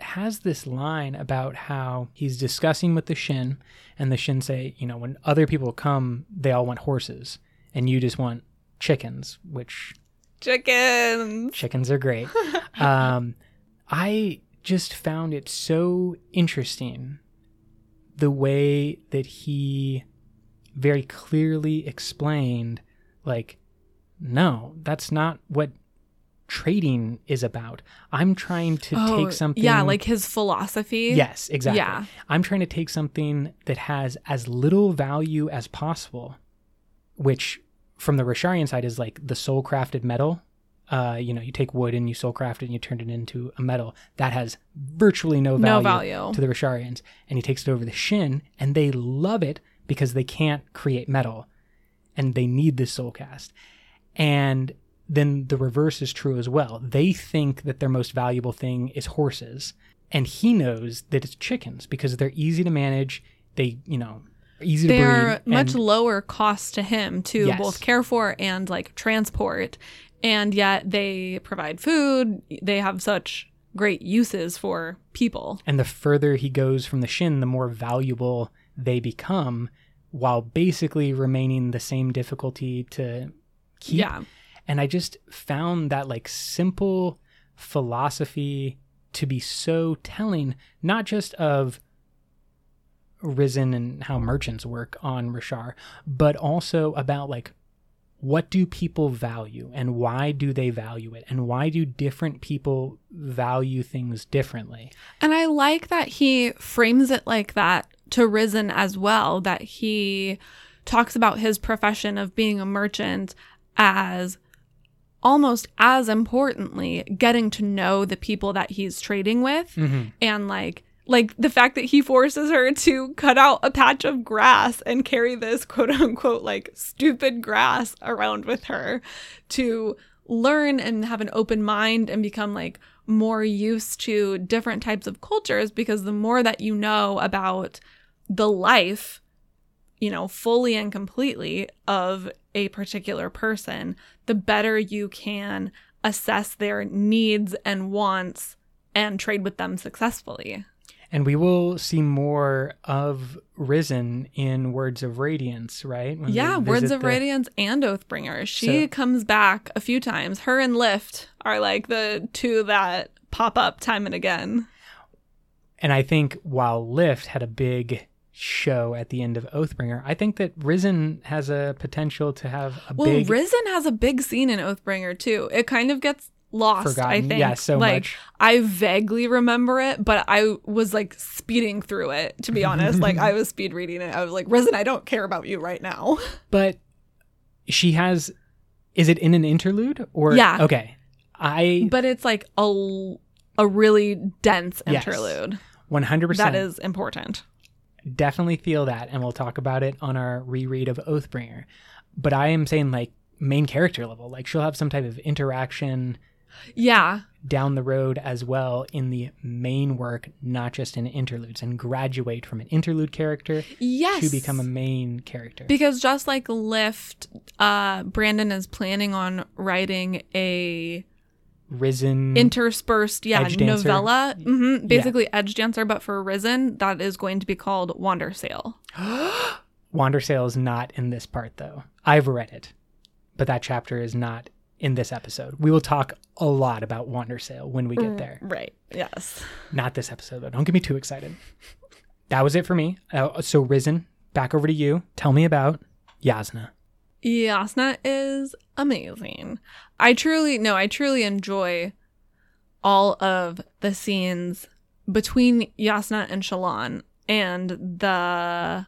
has this line about how he's discussing with the Shin, and the Shin say, you know, when other people come, they all want horses, and you just want chickens, which Chickens. chickens are great. (laughs) um, I just found it so interesting the way that he very clearly explained, like, no, that's not what trading is about. I'm trying to Oh, take something. Yeah, like his philosophy. Yes, exactly. Yeah. I'm trying to take something that has as little value as possible, which from the Rasharian side is like the soul crafted metal. Uh, you know, you take wood and you soul craft it and you turn it into a metal that has virtually no value, No value. to the Rasharians. And he takes it over the Shin and they love it because they can't create metal and they need this soul cast. And then the reverse is true as well. They think that their most valuable thing is horses, and he knows that it's chickens because they're easy to manage. They, you know, easy to They're much and- lower cost to him to Yes. both care for and like transport. And yet they provide food. They have such great uses for people. and the further he goes from the shin, the more valuable they become, while basically remaining the same difficulty to keep. Yeah. And I just found that like simple philosophy to be so telling, not just of Rysn and how merchants work on Roshar, but also about like what do people value and why do they value it and why do different people value things differently. And I like that he frames it like that to Rysn as well, that he talks about his profession of being a merchant as almost as importantly getting to know the people that he's trading with mm-hmm. and like like the fact that he forces her to cut out a patch of grass and carry this quote unquote like stupid grass around with her to learn and have an open mind and become like more used to different types of cultures because the more that you know about the life you know fully and completely of a particular person the better you can assess their needs and wants and trade with them successfully And we will see more of Rysn in Words of Radiance, right? When Yeah, Words of the- Radiance and Oathbringer. She So- comes back a few times. Her and Lift are like the two that pop up time and again. And I think while Lift had a big show at the end of Oathbringer, I think that Rysn has a potential to have a big Well, big Rysn has a big scene in Oathbringer too. It kind of gets lost, I think. Yeah, so like much. I vaguely remember it, but I was like speeding through it, to be honest. (laughs) like I was speed reading it. I was like, Rysn, I don't care about you right now. (laughs) but she has is it in an interlude or Yeah. okay i But it's like a a really dense Yes. interlude. 100% That is important. Definitely feel that and we'll talk about it on our reread of oathbringer but i am saying like main character level like she'll have some type of interaction Yeah. down the road as well in the main work not just in interludes and graduate from an interlude character Yes. to become a main character Because just like Lift, uh, Brandon is planning on writing a Rysn interspersed, yeah, novella. hmm Basically, Edgedancer, but for Rysn, that is going to be called Wandersail. (gasps) Wandersail is not in this part though i've read it but that chapter is not in this episode we will talk a lot about Wandersail when we get there Right. Yes. Not this episode, though. Don't get me too excited. That was it for me. Uh, so, Risen, back over to you. Tell me about Jasnah. Jasnah is amazing. I truly, no, I truly enjoy all of the scenes between Jasnah and Shallan and the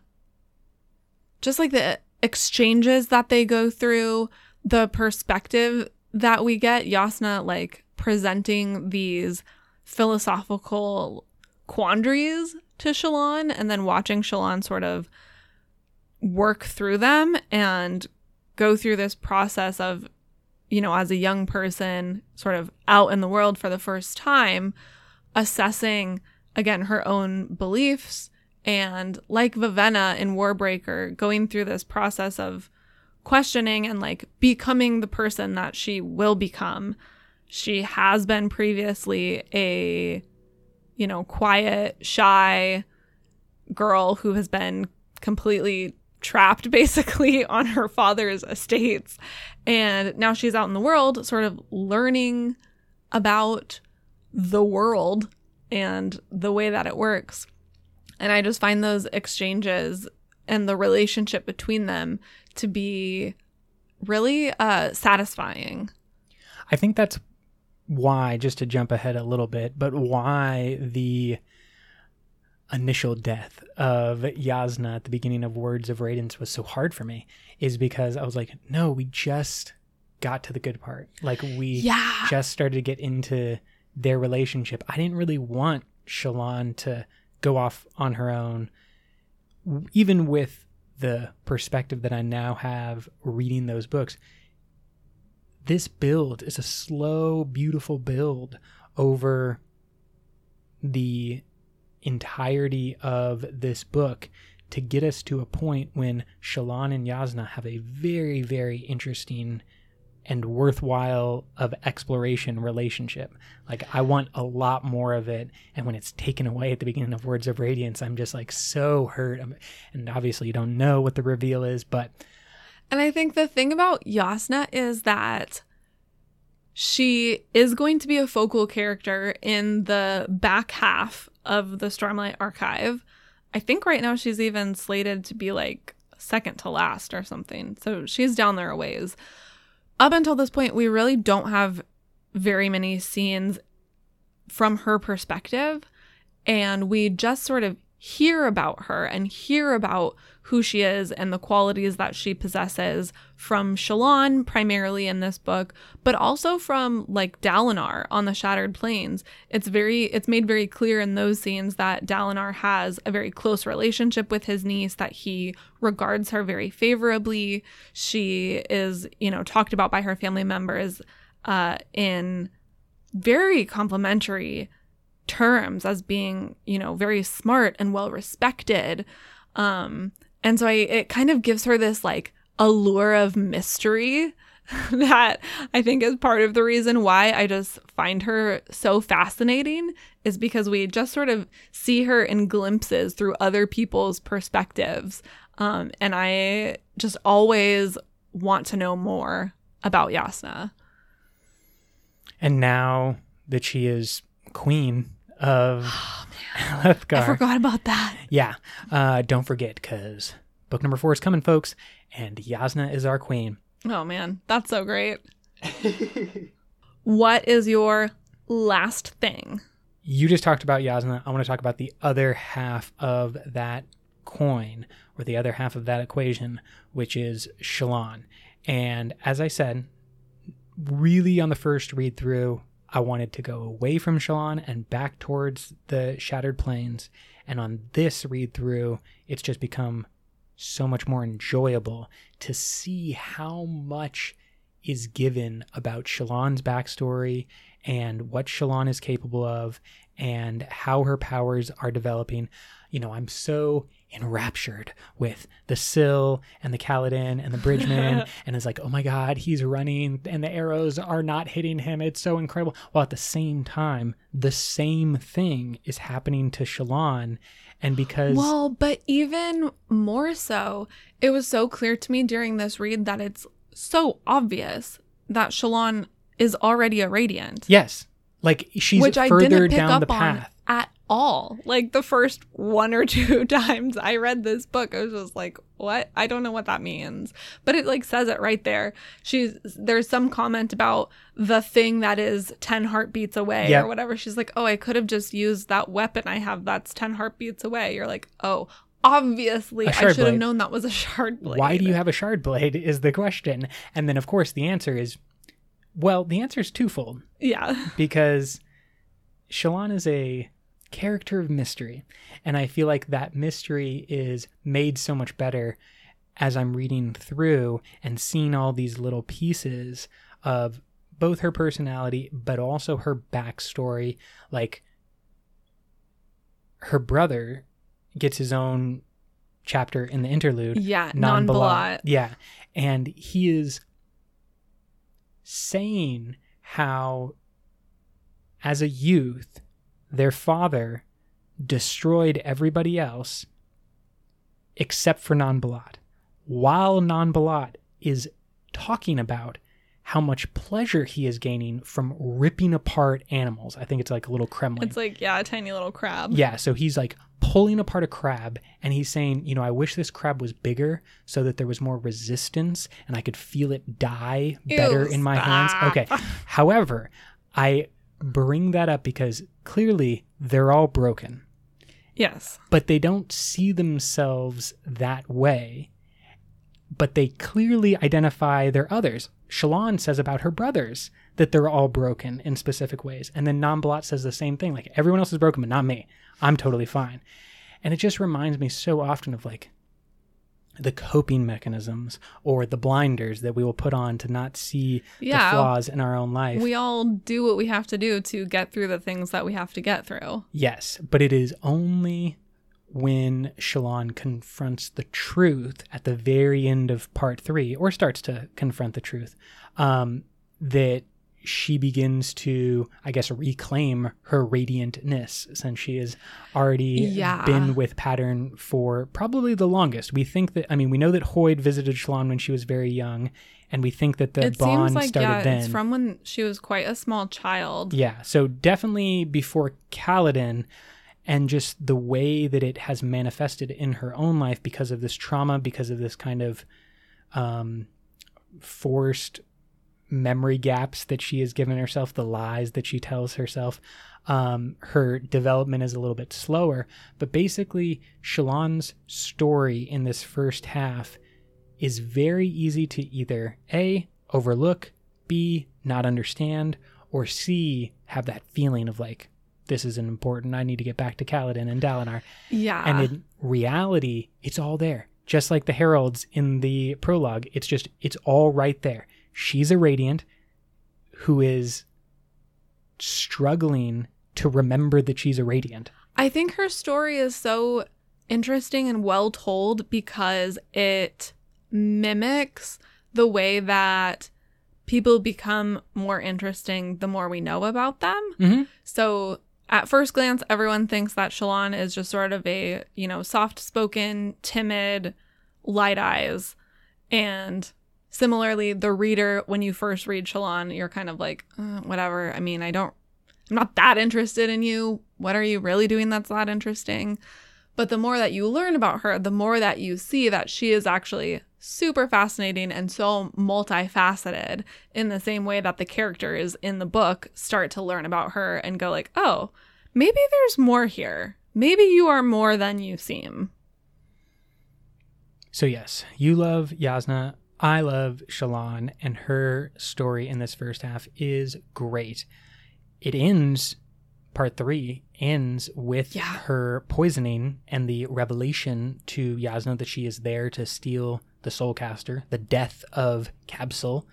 just like the exchanges that they go through, the perspective that we get, Jasnah like presenting these philosophical quandaries to Shallan and then watching Shallan sort of work through them and go through this process of, you know, as a young person, sort of out in the world for the first time, assessing again her own beliefs and like Vivenna in Warbreaker, going through this process of questioning and like becoming the person that she will become. She has been previously a, you know, quiet, shy girl who has been completely trapped (laughs) basically on her father's estates. And now she's out in the world, sort of learning about the world and the way that it works. And I just find those exchanges and the relationship between them to be really uh, satisfying. I think that's why, just to jump ahead a little bit, but why the initial death of Jasnah at the beginning of Words of Radiance was so hard for me is because I was like, no, we just got to the good part. Like, we Yeah. just started to get into their relationship. I didn't really want Shallan to go off on her own, even with the perspective that I now have reading those books. This build is a slow, beautiful build over the entirety of this book to get us to a point when Shallan and Jasnah have a very, very interesting and worthwhile of exploration relationship. Like I want a lot more of it, and when it's taken away at the beginning of Words of Radiance, I'm just like so hurt. I'm- And obviously, you don't know what the reveal is, but And I think the thing about Jasnah is that she is going to be a focal character in the back half of the Stormlight Archive. I think right now she's even slated to be like second to last or something. So she's down there a ways. Up until this point, we really don't have very many scenes from her perspective. And we just sort of hear about her and hear about who she is and the qualities that she possesses from Shallan, primarily in this book, but also from like Dalinar on the Shattered Plains. It's very, it's made very clear in those scenes that Dalinar has a very close relationship with his niece, that he regards her very favorably. She is, you know, talked about by her family members uh, in very complimentary terms as being, you know, very smart and well respected. Um, and so I, it kind of gives her this like allure of mystery (laughs) that I think is part of the reason why I just find her so fascinating is because we just sort of see her in glimpses through other people's perspectives. Um, and I just always want to know more about Jasnah. And now that she is queen of oh, Alethkar. (laughs) I forgot about that. Yeah. Uh, don't forget, because book number four is coming, folks, and Jasnah is our queen. Oh, man. That's so great. what is your last thing? You just talked about Jasnah. I want to talk about the other half of that coin or the other half of that equation, which is Shallan. And as I said, really on the first read through, I wanted to go away from Shallan and back towards the Shattered Plains. And on this read through, it's just become so much more enjoyable to see how much is given about Shallan's backstory and what Shallan is capable of and how her powers are developing. You know, I'm so enraptured with the Syl and the Kaladin and the Bridgeman, (laughs) and it's like, oh my god, he's running and the arrows are not hitting him. It's so incredible. While at the same time, the same thing is happening to Shallan. And because Well, but even more so, it was so clear to me during this read that it's so obvious that Shallan is already a radiant. Yes. Like she's Which further down the path. at all. Like the first one or (laughs) two (laughs) times I read this book, I was just like, what? I don't know what that means. But it like says it right there. She's there's some comment about the thing that is 10 heartbeats away yep. or whatever. She's like, "Oh, I could have just used that weapon I have that's 10 heartbeats away." You're like, "Oh, obviously I should have known that was a (laughs) shard blade." Why do you have a shard blade is the question. And then of course the answer is well, the answer is twofold. Yeah. Because Shallan is a character of mystery. And I feel like that mystery is made so much better as I'm reading through and seeing all these little pieces of both her personality, but also her backstory. Like her brother gets his own chapter in the interlude. Yeah, Nan Balat. Yeah. And he is saying how, as a youth, their father destroyed everybody else except for Nan Balat, while Nan Balat is talking about how much pleasure he is gaining from ripping apart animals. I think it's like a little cremling. It's like, yeah, a tiny little crab. Yeah, so he's like pulling apart a crab and he's saying, you know, I wish this crab was bigger so that there was more resistance and I could feel it die better Ew, in my hands. Okay. However, I bring that up because clearly they're all broken. Yes. But they don't see themselves that way. But they clearly identify their others. Shallan says about her brothers that they're all broken in specific ways. And then Nan Balat says the same thing like, everyone else is broken, but not me. I'm totally fine. And it just reminds me so often of like the coping mechanisms or the blinders that we will put on to not see yeah, the flaws in our own life. We all do what we have to do to get through the things that we have to get through. Yes, but it is only when Shallan confronts the truth at the very end of part three, or starts to confront the truth, um, that she begins to, I guess, reclaim her radiantness since she has already yeah. been with Pattern for probably the longest. We think that, I mean, we know that Hoid visited Shallan when she was very young, and we think that the it bond like, started yeah, then. It's from when she was quite a small child. Yeah, so definitely before Kaladin, and just the way that it has manifested in her own life because of this trauma, because of this kind of um, forced memory gaps that she has given herself, the lies that she tells herself. Um, her development is a little bit slower, but basically, Shallan's story in this first half is very easy to either A, overlook, B, not understand, or C, have that feeling of like, this isn't important. I need to get back to Kaladin and Dalinar. Yeah. And in reality, it's all there. Just like the heralds in the prologue, it's just, it's all right there she's a radiant who is struggling to remember that she's a radiant. I think her story is so interesting and well told because it mimics the way that people become more interesting the more we know about them. Mhm. So at first glance, everyone thinks that Shallan is just sort of a, you know, soft spoken, timid, light eyes. And similarly, the reader, when you first read Shallan, you're kind of like, uh, whatever. I mean, I don't, I'm not that interested in you. What are you really doing that's that interesting? But the more that you learn about her, the more that you see that she is actually super fascinating and so multifaceted in the same way that the characters in the book start to learn about her and go like, "Oh, maybe there's more here. Maybe you are more than you seem." So yes, you love Jasnah. I love Shallan, and her story in this first half is great. It ends, part three ends with Yeah. her poisoning and the revelation to Jasnah that she is there to steal the Soulcaster, the death of Kabsal,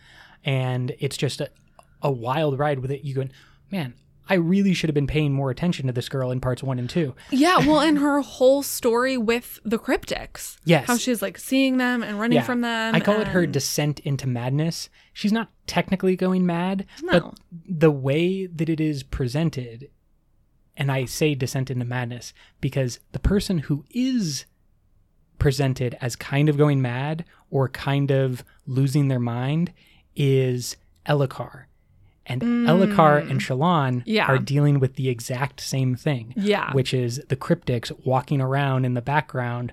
and it's just a, a wild ride with it. You go, man, I really should have been paying more attention to this girl in parts one and two. Yeah, well, and her whole story with the cryptics. Yes. How she's like seeing them and running Yeah. from them. I call it her descent into madness. She's not technically going mad, No. but the way that it is presented, and I say descent into madness because the person who is presented as kind of going mad or kind of losing their mind is Elhokar. And Elhokar and Shallan Mm. Yeah. are dealing with the exact same thing Yeah. which is the cryptics walking around in the background,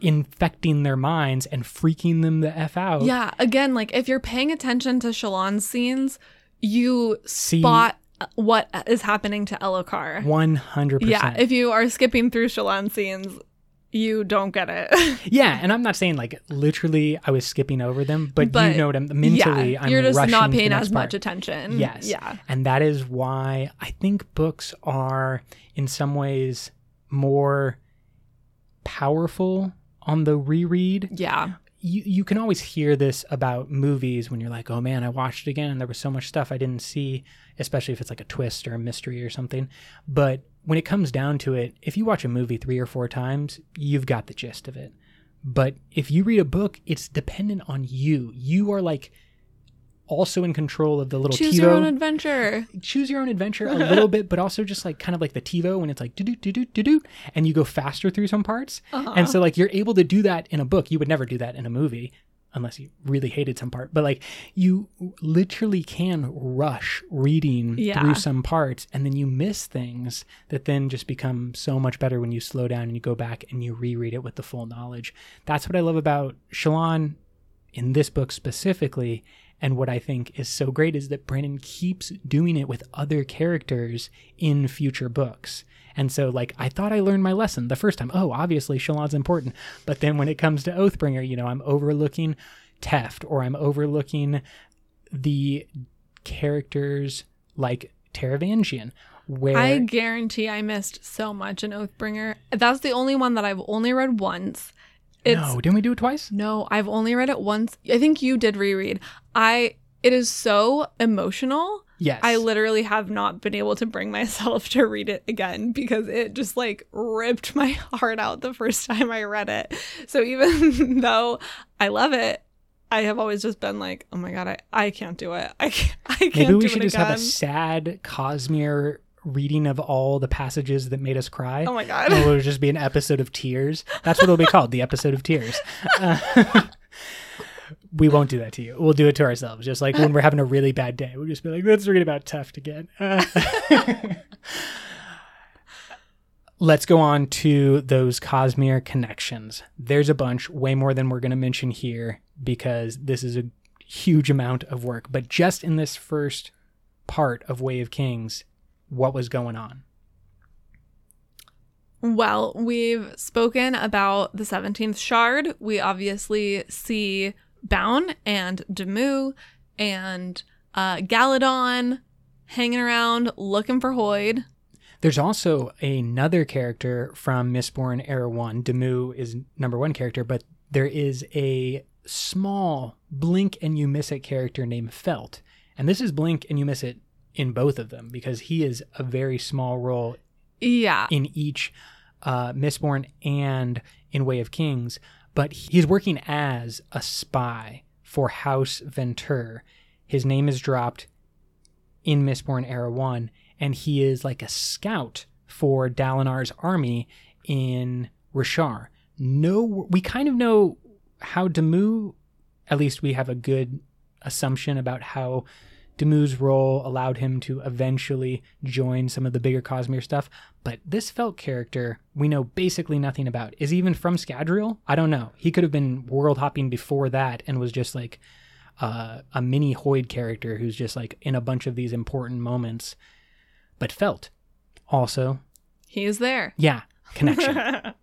infecting their minds and freaking them the f out. Yeah, again, like if you're paying attention to Shallan's scenes, you See- spot what is happening to Elhokar. 100%. Yeah, if you are skipping through Shallan's scenes, you don't get it. (laughs) Yeah, and I'm not saying like literally I was skipping over them, but, But, you know what I'm mentally. yeah, I'm you're just not paying as part. much attention. Yes. Yeah. And that is why I think books are, in some ways, more powerful on the reread. Yeah. You, you can always hear this about movies when you're like, oh man, I watched it again and there was so much stuff I didn't see, especially if it's like a twist or a mystery or something. But when it comes down to it, if you watch a movie three or four times, you've got the gist of it. But if you read a book, it's dependent on you. You are like also in control of the little Choose TiVo your own adventure. choose your own adventure a (laughs) little bit, but also just like kind of like the TiVo when it's like do do do do do do, and you go faster through some parts. Uh-huh. And so like you're able to do that in a book. You would never do that in a movie unless you really hated some part. But like you literally can rush reading Yeah. through some parts, and then you miss things that then just become so much better when you slow down and you go back and you reread it with the full knowledge. That's what I love about Shallan in this book specifically. And what I think is so great is that Brandon keeps doing it with other characters in future books. And so, like, I thought I learned my lesson the first time. Oh, obviously, Shallan's important. But then when it comes to Oathbringer, you know, I'm overlooking Teft or I'm overlooking the characters like Taravangian, where I guarantee I missed so much in Oathbringer. That's the only one that I've only read once. It's no, didn't we do it twice? No, I've only read it once. I think you did reread. I it is so emotional. Yes. I literally have not been able to bring myself to read it again because it just like ripped my (laughs) heart out the first time I read it. So even (laughs) though I love it, I have always just been like, oh my god, I, I can't do it. I can't, (laughs) I can't Maybe we should just have a sad Cosmere reading of all the passages that made us cry. oh my god. It'll just be an episode of tears. That's what it'll be called, the episode of tears. Uh, we won't do that to you. We'll do it to ourselves. Just like when we're having a really bad day, we'll just be like, let's read about Teft again. (laughs) Let's go on to those Cosmere connections. There's a bunch, way more than we're going to mention here because this is a huge amount of work. But just in this first part of Way of Kings, what was going on? Well, we've spoken about the 17th shard. We obviously see Baon and Demoux and uh, Galladon hanging around looking for Hoid. There's also another character from Mistborn Era 1. Demoux is number one character, but there is a small blink and you miss it character named Felt. And this is blink and you miss it in both of them because he is a very small role Yeah. in each uh, Mistborn and in Way of Kings, but he's working as a spy for House Venture. His name is dropped in Mistborn Era 1, and he is like a scout for Dalinar's army in Roshar. No, we kind of know how Demoux, at least we have a good assumption about how Demoux's role allowed him to eventually join some of the bigger Cosmere stuff. But this Felt character, we know basically nothing about. Is he even from Scadrial? I don't know. He could have been world hopping before that and was just like uh, a mini Hoid character who's just like in a bunch of these important moments. But Felt also, He is there. yeah, connection. (laughs) (laughs)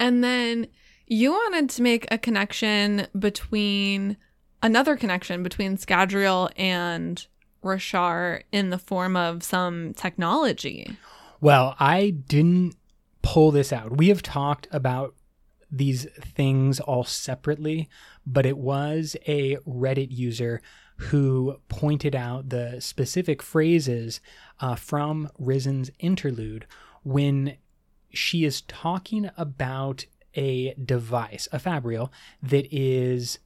And then you wanted to make a connection between another connection between Scadrial and Roshar in the form of some technology. Well, I didn't pull this out. We have talked about these things all separately, but it was a Reddit user who pointed out the specific phrases uh, from Rysn's interlude when she is talking about a device, a Fabrial, that is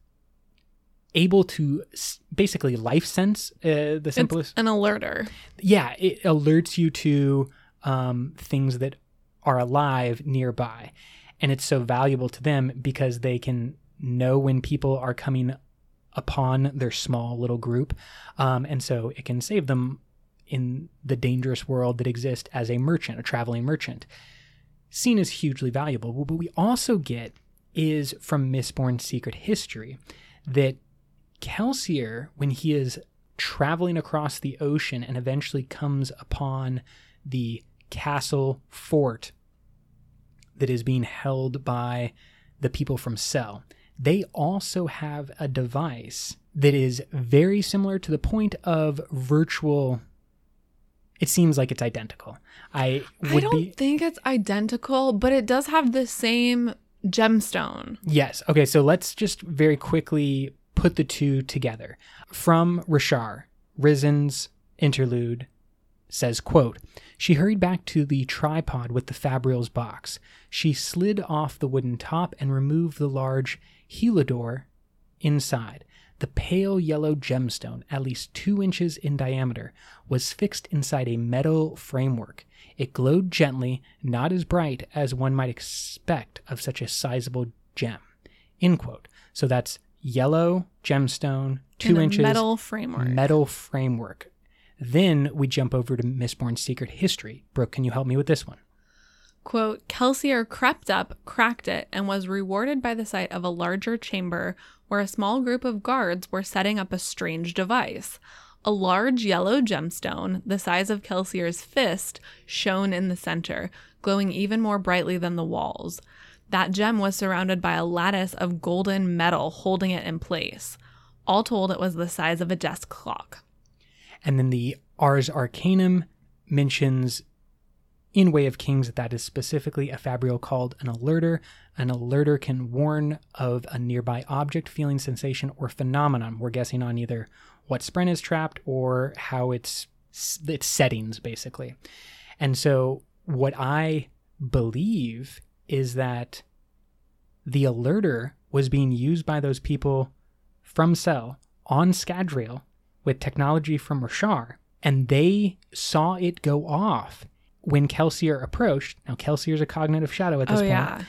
able to s- basically life sense uh, the simplest An alerter. yeah, it alerts you to um, things that are alive nearby. And it's so valuable to them because they can know when people are coming upon their small little group. Um, and so it can save them in the dangerous world that exists as a merchant, a traveling merchant. Seen as hugely valuable. But what we also get is from Mistborn's secret history that Kelsier, when he is traveling across the ocean and eventually comes upon the castle fort that is being held by the people from Sel, they also have a device that is very similar to the point of virtual. It seems like it's identical. I I don't be. think it's identical, but it does have the same gemstone. Yes. Okay, so let's just very quickly put the two together. From Roshar, Rysn's interlude says, quote, She hurried back to the tripod with the Fabrial's box. She slid off the wooden top and removed the large heliodor inside. The pale yellow gemstone, at least two inches in diameter, was fixed inside a metal framework. It glowed gently, not as bright as one might expect of such a sizable gem. End quote. So that's yellow gemstone, two inches metal framework. metal framework. Then we jump over to Mistborn's secret history. Brooke, can you help me with this one? Quote, Kelsier crept up, cracked it, and was rewarded by the sight of a larger chamber where a small group of guards were setting up a strange device. A large yellow gemstone, the size of Kelsier's fist, shone in the center, glowing even more brightly than the walls. That gem was surrounded by a lattice of golden metal holding it in place. All told, it was the size of a desk clock. And then the Ars Arcanum mentions in Way of Kings that is specifically a fabrial called an alerter. An alerter can warn of a nearby object, feeling, sensation, or phenomenon. We're guessing on either what Spren is trapped or how it's its settings, basically. And so, what I believe is that the alerter was being used by those people from Sel on Scadrial with technology from Roshar, and they saw it go off when Kelsier approached. Now, Kelsier's a cognitive shadow at this oh, point. yeah.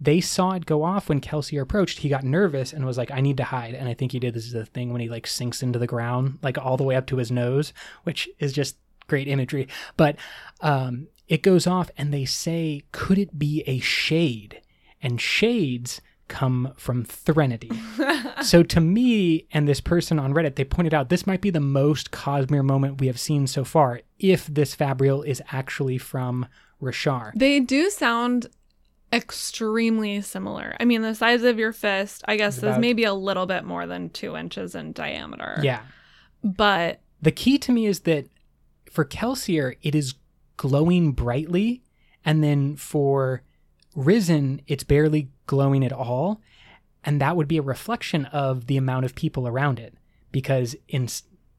They saw it go off when Kelsier approached. He got nervous and was like, I need to hide. And I think he did this is the thing when he like sinks into the ground, like all the way up to his nose, which is just great imagery. But um, it goes off, and they say, could it be a shade? And shades come from Threnody. (laughs) so to me and this person on Reddit, they pointed out this might be the most Cosmere moment we have seen so far, if this Fabrial is actually from Roshar. They do sound extremely similar. I mean, the size of your fist, I guess, It's is maybe a little bit more than two inches in diameter. Yeah. But The key to me is that for Kelsier, it is glowing brightly, and then for Rysn, it's barely glowing at all. And that would be a reflection of the amount of people around it. Because in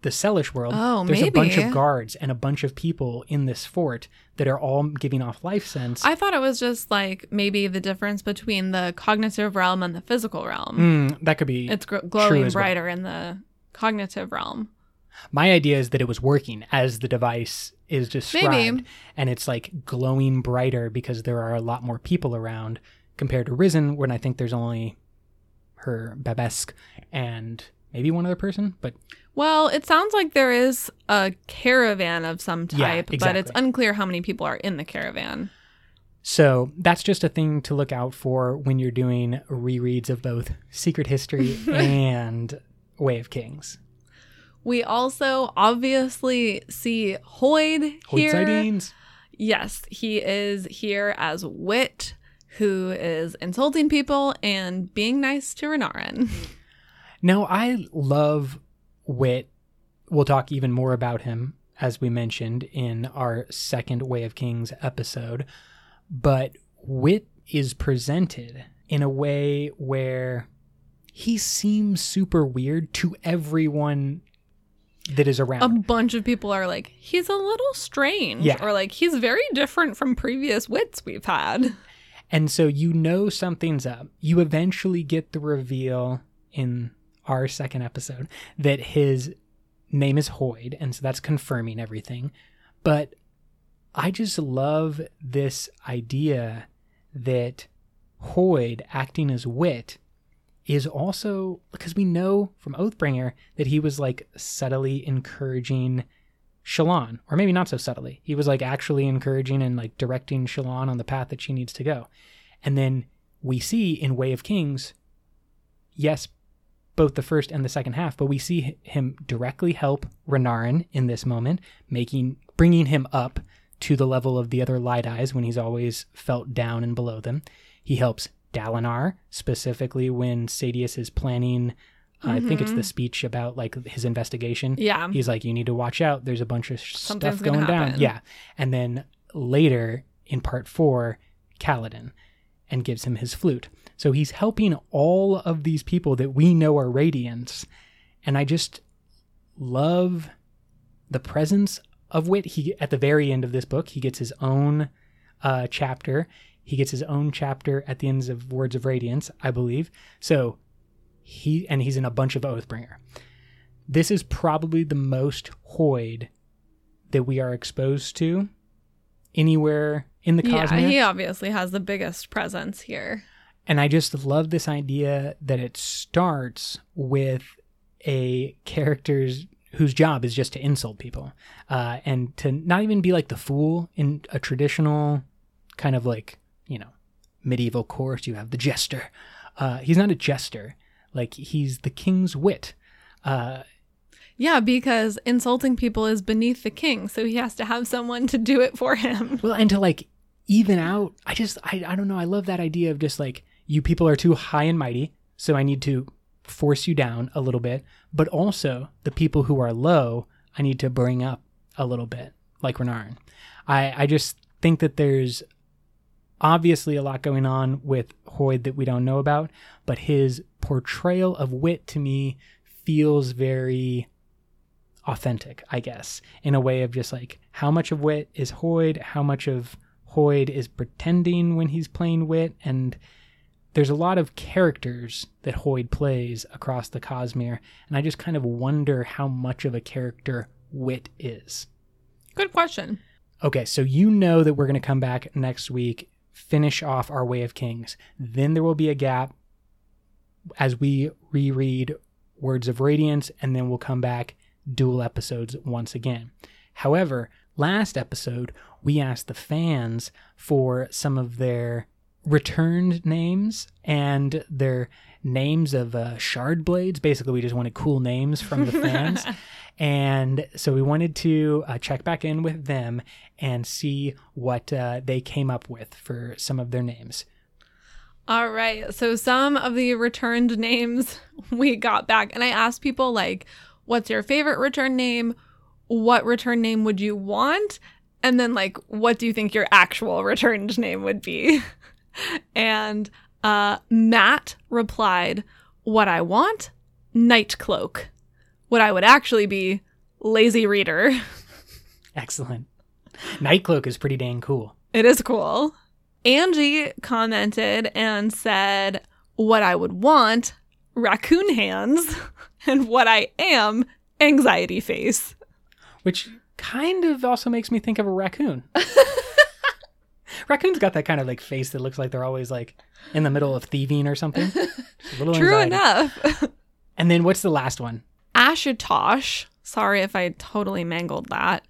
the Selish world, Oh, there's a bunch of guards and a bunch of people in this fort that are all giving off life sense. I thought it was just like maybe the difference between the cognitive realm and the physical realm. Mm, that could be It's gr- glowing as well. brighter in the cognitive realm. My idea is that it was working as the device is described, Maybe. and it's like glowing brighter because there are a lot more people around compared to Rysn, when I think there's only her babsk and maybe one other person, but Well, it sounds like there is a caravan of some Yeah, type, but it's unclear how many people are in the caravan. So that's just a thing to look out for when you're doing rereads of both Secret History (laughs) and Way of Kings. We also obviously see Hoid here. sightings. Yes, he is here as Wit, who is insulting people and being nice to Renarin. Now I love Wit. We'll talk even more about him as we mentioned in our second Way of Kings episode. But Wit is presented in a way where he seems super weird to everyone that is around. A bunch of people are like, he's a little strange. Yeah. Or like, he's very different from previous wits we've had. And so you know something's up. You eventually get the reveal in our second episode that his name is Hoid, and so that's confirming everything. But I just love this idea that Hoid acting as Wit is also because we know from Oathbringer that he was like subtly encouraging Shallan, or maybe not so subtly. He was like actually encouraging and like directing Shallan on the path that she needs to go. And then we see in Way of Kings, yes, both the first and the second half, but we see him directly help Renarin in this moment, making bringing him up to the level of the other light eyes when he's always felt down and below them. He helps Dalinar specifically when Sadeas is planning. uh, I think it's the speech about like his investigation. Yeah. He's like, you need to watch out. There's a bunch of sh- stuff gonna down. Yeah. And then later in part four, Kaladin and gives him his flute. So he's helping all of these people that we know are Radiants. And I just love the presence of Wit. He at the very end of this book, he gets his own uh, chapter. He gets his own chapter at the ends of Words of Radiance, I believe. So he and he's in a bunch of Oathbringer. This is probably the most Hoid that we are exposed to anywhere in the Yeah, Cosmere. he obviously has the biggest presence here. And I just love this idea that it starts with a character's whose job is just to insult people uh, and to not even be like the fool in a traditional kind of like, you know, medieval court. You have the jester. Uh, he's not a jester. Like, he's the king's wit. Uh, Yeah, because insulting people is beneath the king, so he has to have someone to do it for him. (laughs) Well, and to like even out, I just, I, I don't know. I love that idea of just like, you people are too high and mighty, so I need to force you down a little bit. But also, the people who are low, I need to bring up a little bit, like Renarin. I, I just think that there's obviously a lot going on with Hoid that we don't know about, but his portrayal of wit to me feels very authentic, I guess, in a way of just like how much of wit is Hoid, how much of Hoid is pretending when he's playing wit, and there's a lot of characters that Hoid plays across the Cosmere, and I just kind of wonder how much of a character wit is. Good question. Okay, so you know that we're going to come back next week, finish off our Way of Kings. Then there will be a gap as we reread Words of Radiance, and then we'll come back dual episodes once again. However, last episode, we asked the fans for some of their returned names and their names of uh, shard blades. Basically, we just wanted cool names from the (laughs) fans. And so we wanted to uh, check back in with them and see what uh, they came up with for some of their names. All right. So some of the returned names (laughs) we got back, and I asked people like, "What's your favorite return name? What return name would you want?" And then like, "What do you think your actual (laughs) returned name would be?" (laughs) and uh, Matt replied, "What I want, Night Cloak. What I would actually be, Lazy Reader." Excellent. Nightcloak is pretty dang cool. It is cool. Angie commented and said, What I would want, raccoon hands. (laughs) and what I am, anxiety face. Which kind of also makes me think of a raccoon. (laughs) Raccoon's got that kind of like face that looks like they're always like in the middle of thieving or something. Just a little True anxiety. enough. (laughs) And then what's the last one? Ashutosh, sorry if I totally mangled that,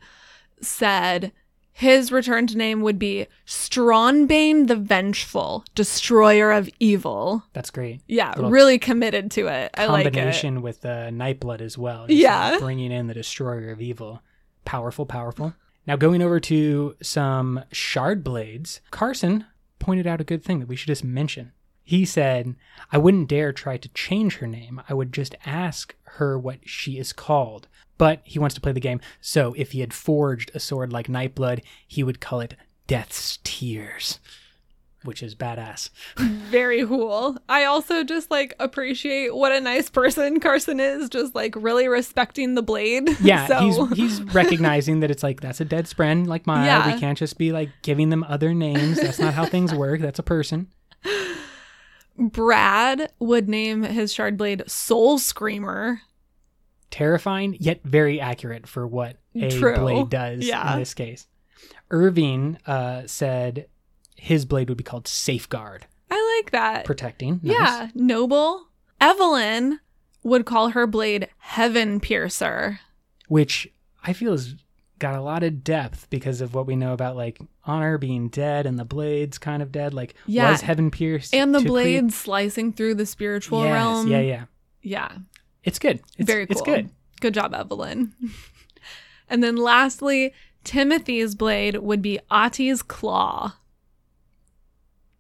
said his returned name would be Strawnbane the Vengeful, Destroyer of Evil. That's great. Yeah, Little really committed to it. I like it. Combination with the uh, Nightblood as well. Just, Yeah. like, bringing in the Destroyer of Evil. Powerful, powerful. Now going over to some shard blades, Carson pointed out a good thing that we should just mention. He said, I wouldn't dare try to change her name. I would just ask her what she is called. But he wants to play the game, so if he had forged a sword like Nightblood, he would call it Death's Tears, which is badass. (laughs) Very cool. I also just like appreciate what a nice person Carson is, just like really respecting the blade. (laughs) Yeah, so, he's he's (laughs) recognizing that it's like that's a dead friend like Maya. Yeah. We can't just be like giving them other names. That's not how things work. That's a person. Brad would name his shard blade Soul Screamer. Terrifying yet very accurate for what a True. blade does Yeah. in this case. Irving uh, said his blade would be called Safeguard, I like that. protecting. Nice. Yeah, noble. Evelyn would call her blade Heaven Piercer. which I feel has got a lot of depth because of what we know about like honor being dead and the blades kind of dead. Like Yeah. was heaven pierced And the create- slicing through the spiritual Yes, realm. Yeah, yeah. Yeah. It's good. It's, Very cool. It's good. Good job, Evelyn. (laughs) and then lastly, Timothy's blade would be Ati's claw.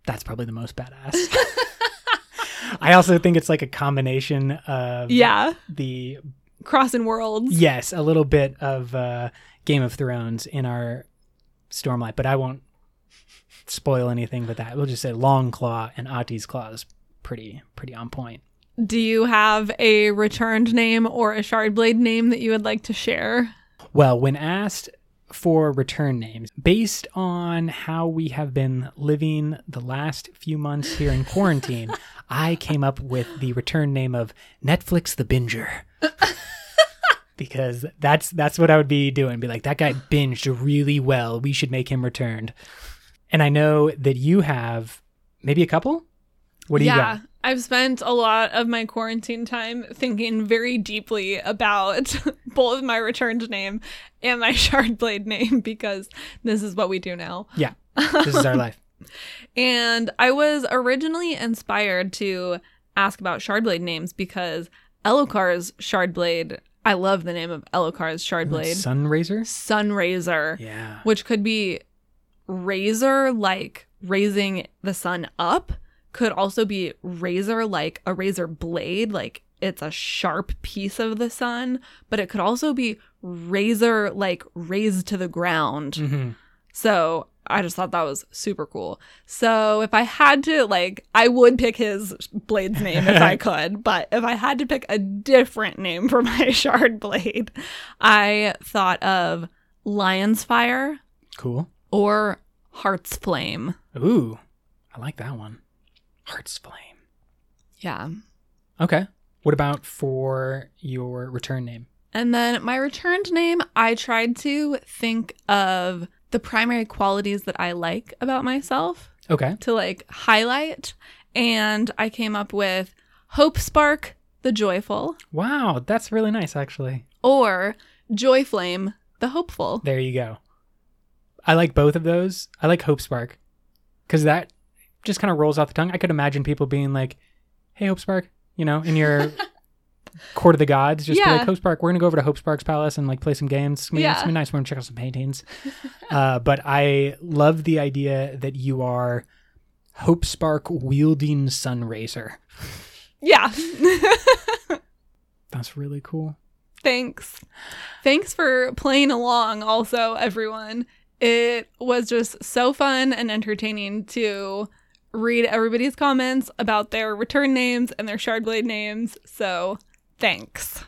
That's probably the most badass. (laughs) I also think it's like a combination of Yeah. the Crossing worlds. yes, a little bit of uh, Game of Thrones in our Stormlight, but I won't spoil anything with that. We'll just say Long Claw and Ati's Claw is pretty pretty on point. Do you have a returned name or a Shardblade name that you would like to share? Well, when asked for return names, based on how we have been living the last few months here in quarantine, (laughs) I came up with the return name of Netflix the Binger. (laughs) because that's that's what I would be doing. Be like, that guy binged really well. We should make him returned. And I know that you have maybe a couple. What do yeah, you got? I've spent a lot of my quarantine time thinking very deeply about (laughs) both my returned name and my (laughs) shard blade name because this is what we do now. Yeah, this is our life. (laughs) And I was originally inspired to ask about Shardblade names because Elhokar's Shardblade, I love the name of Elhokar's Shardblade, Sunraiser. Sunraiser, Yeah. which could be razor like raising the sun up, could also be razor like a razor blade, like it's a sharp piece of the sun, but it could also be razor like raised to the ground. hmm So I just thought that was super cool. So if I had to, like, I would pick his blade's name if I (laughs) could, but if I had to pick a different name for my (laughs) shard blade, I thought of Lion's Fire Cool. or Heart's Flame. Ooh, I like that one. Heart's Flame. Yeah. Okay. What about for your return name? And then my returned name, I tried to think of the primary qualities that I like about myself. Okay. to like highlight and I came up with Hope Spark the Joyful Wow, that's really nice, actually. or Joy Flame the Hopeful. There you go. I like both of those. I like Hope Spark because that just kind of rolls off the tongue. I could imagine people being like, "Hey, Hope Spark," you know, in your (laughs) court of the gods, just be like, "Hope Spark, we're gonna go over to Hope Spark's palace and like play some games. It's gonna be, it's Yeah. gonna be nice. We're gonna check out some paintings." (laughs) uh, but I love the idea that you are Hope Spark wielding Sunraiser. Yeah. (laughs) That's really cool. Thanks. Thanks for playing along also everyone. It was just so fun and entertaining to read everybody's comments about their return names and their Shardblade names. So, thanks.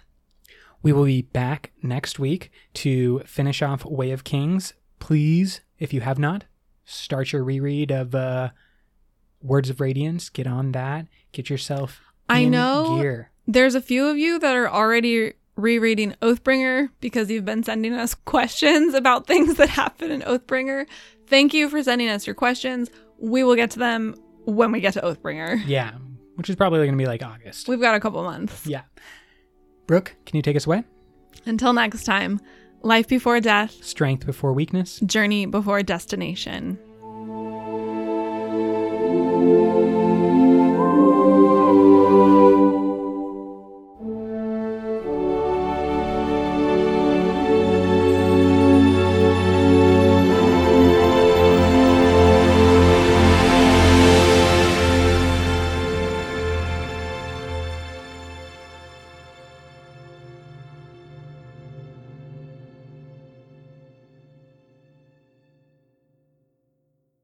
We will be back next week to finish off Way of Kings. Please, if you have not, start your reread of uh, Words of Radiance. Get on that. Get yourself I know gear. There's a few of you that are already rereading Oathbringer because you've been sending us (laughs) questions about things that happen in Oathbringer. Thank you for sending us your questions. We will get to them when we get to Oathbringer. Yeah, which is probably going to be like August. We've got a couple months. Yeah. Brooke, can you take us away? Until next time, life before death, Strength before weakness. journey before destination.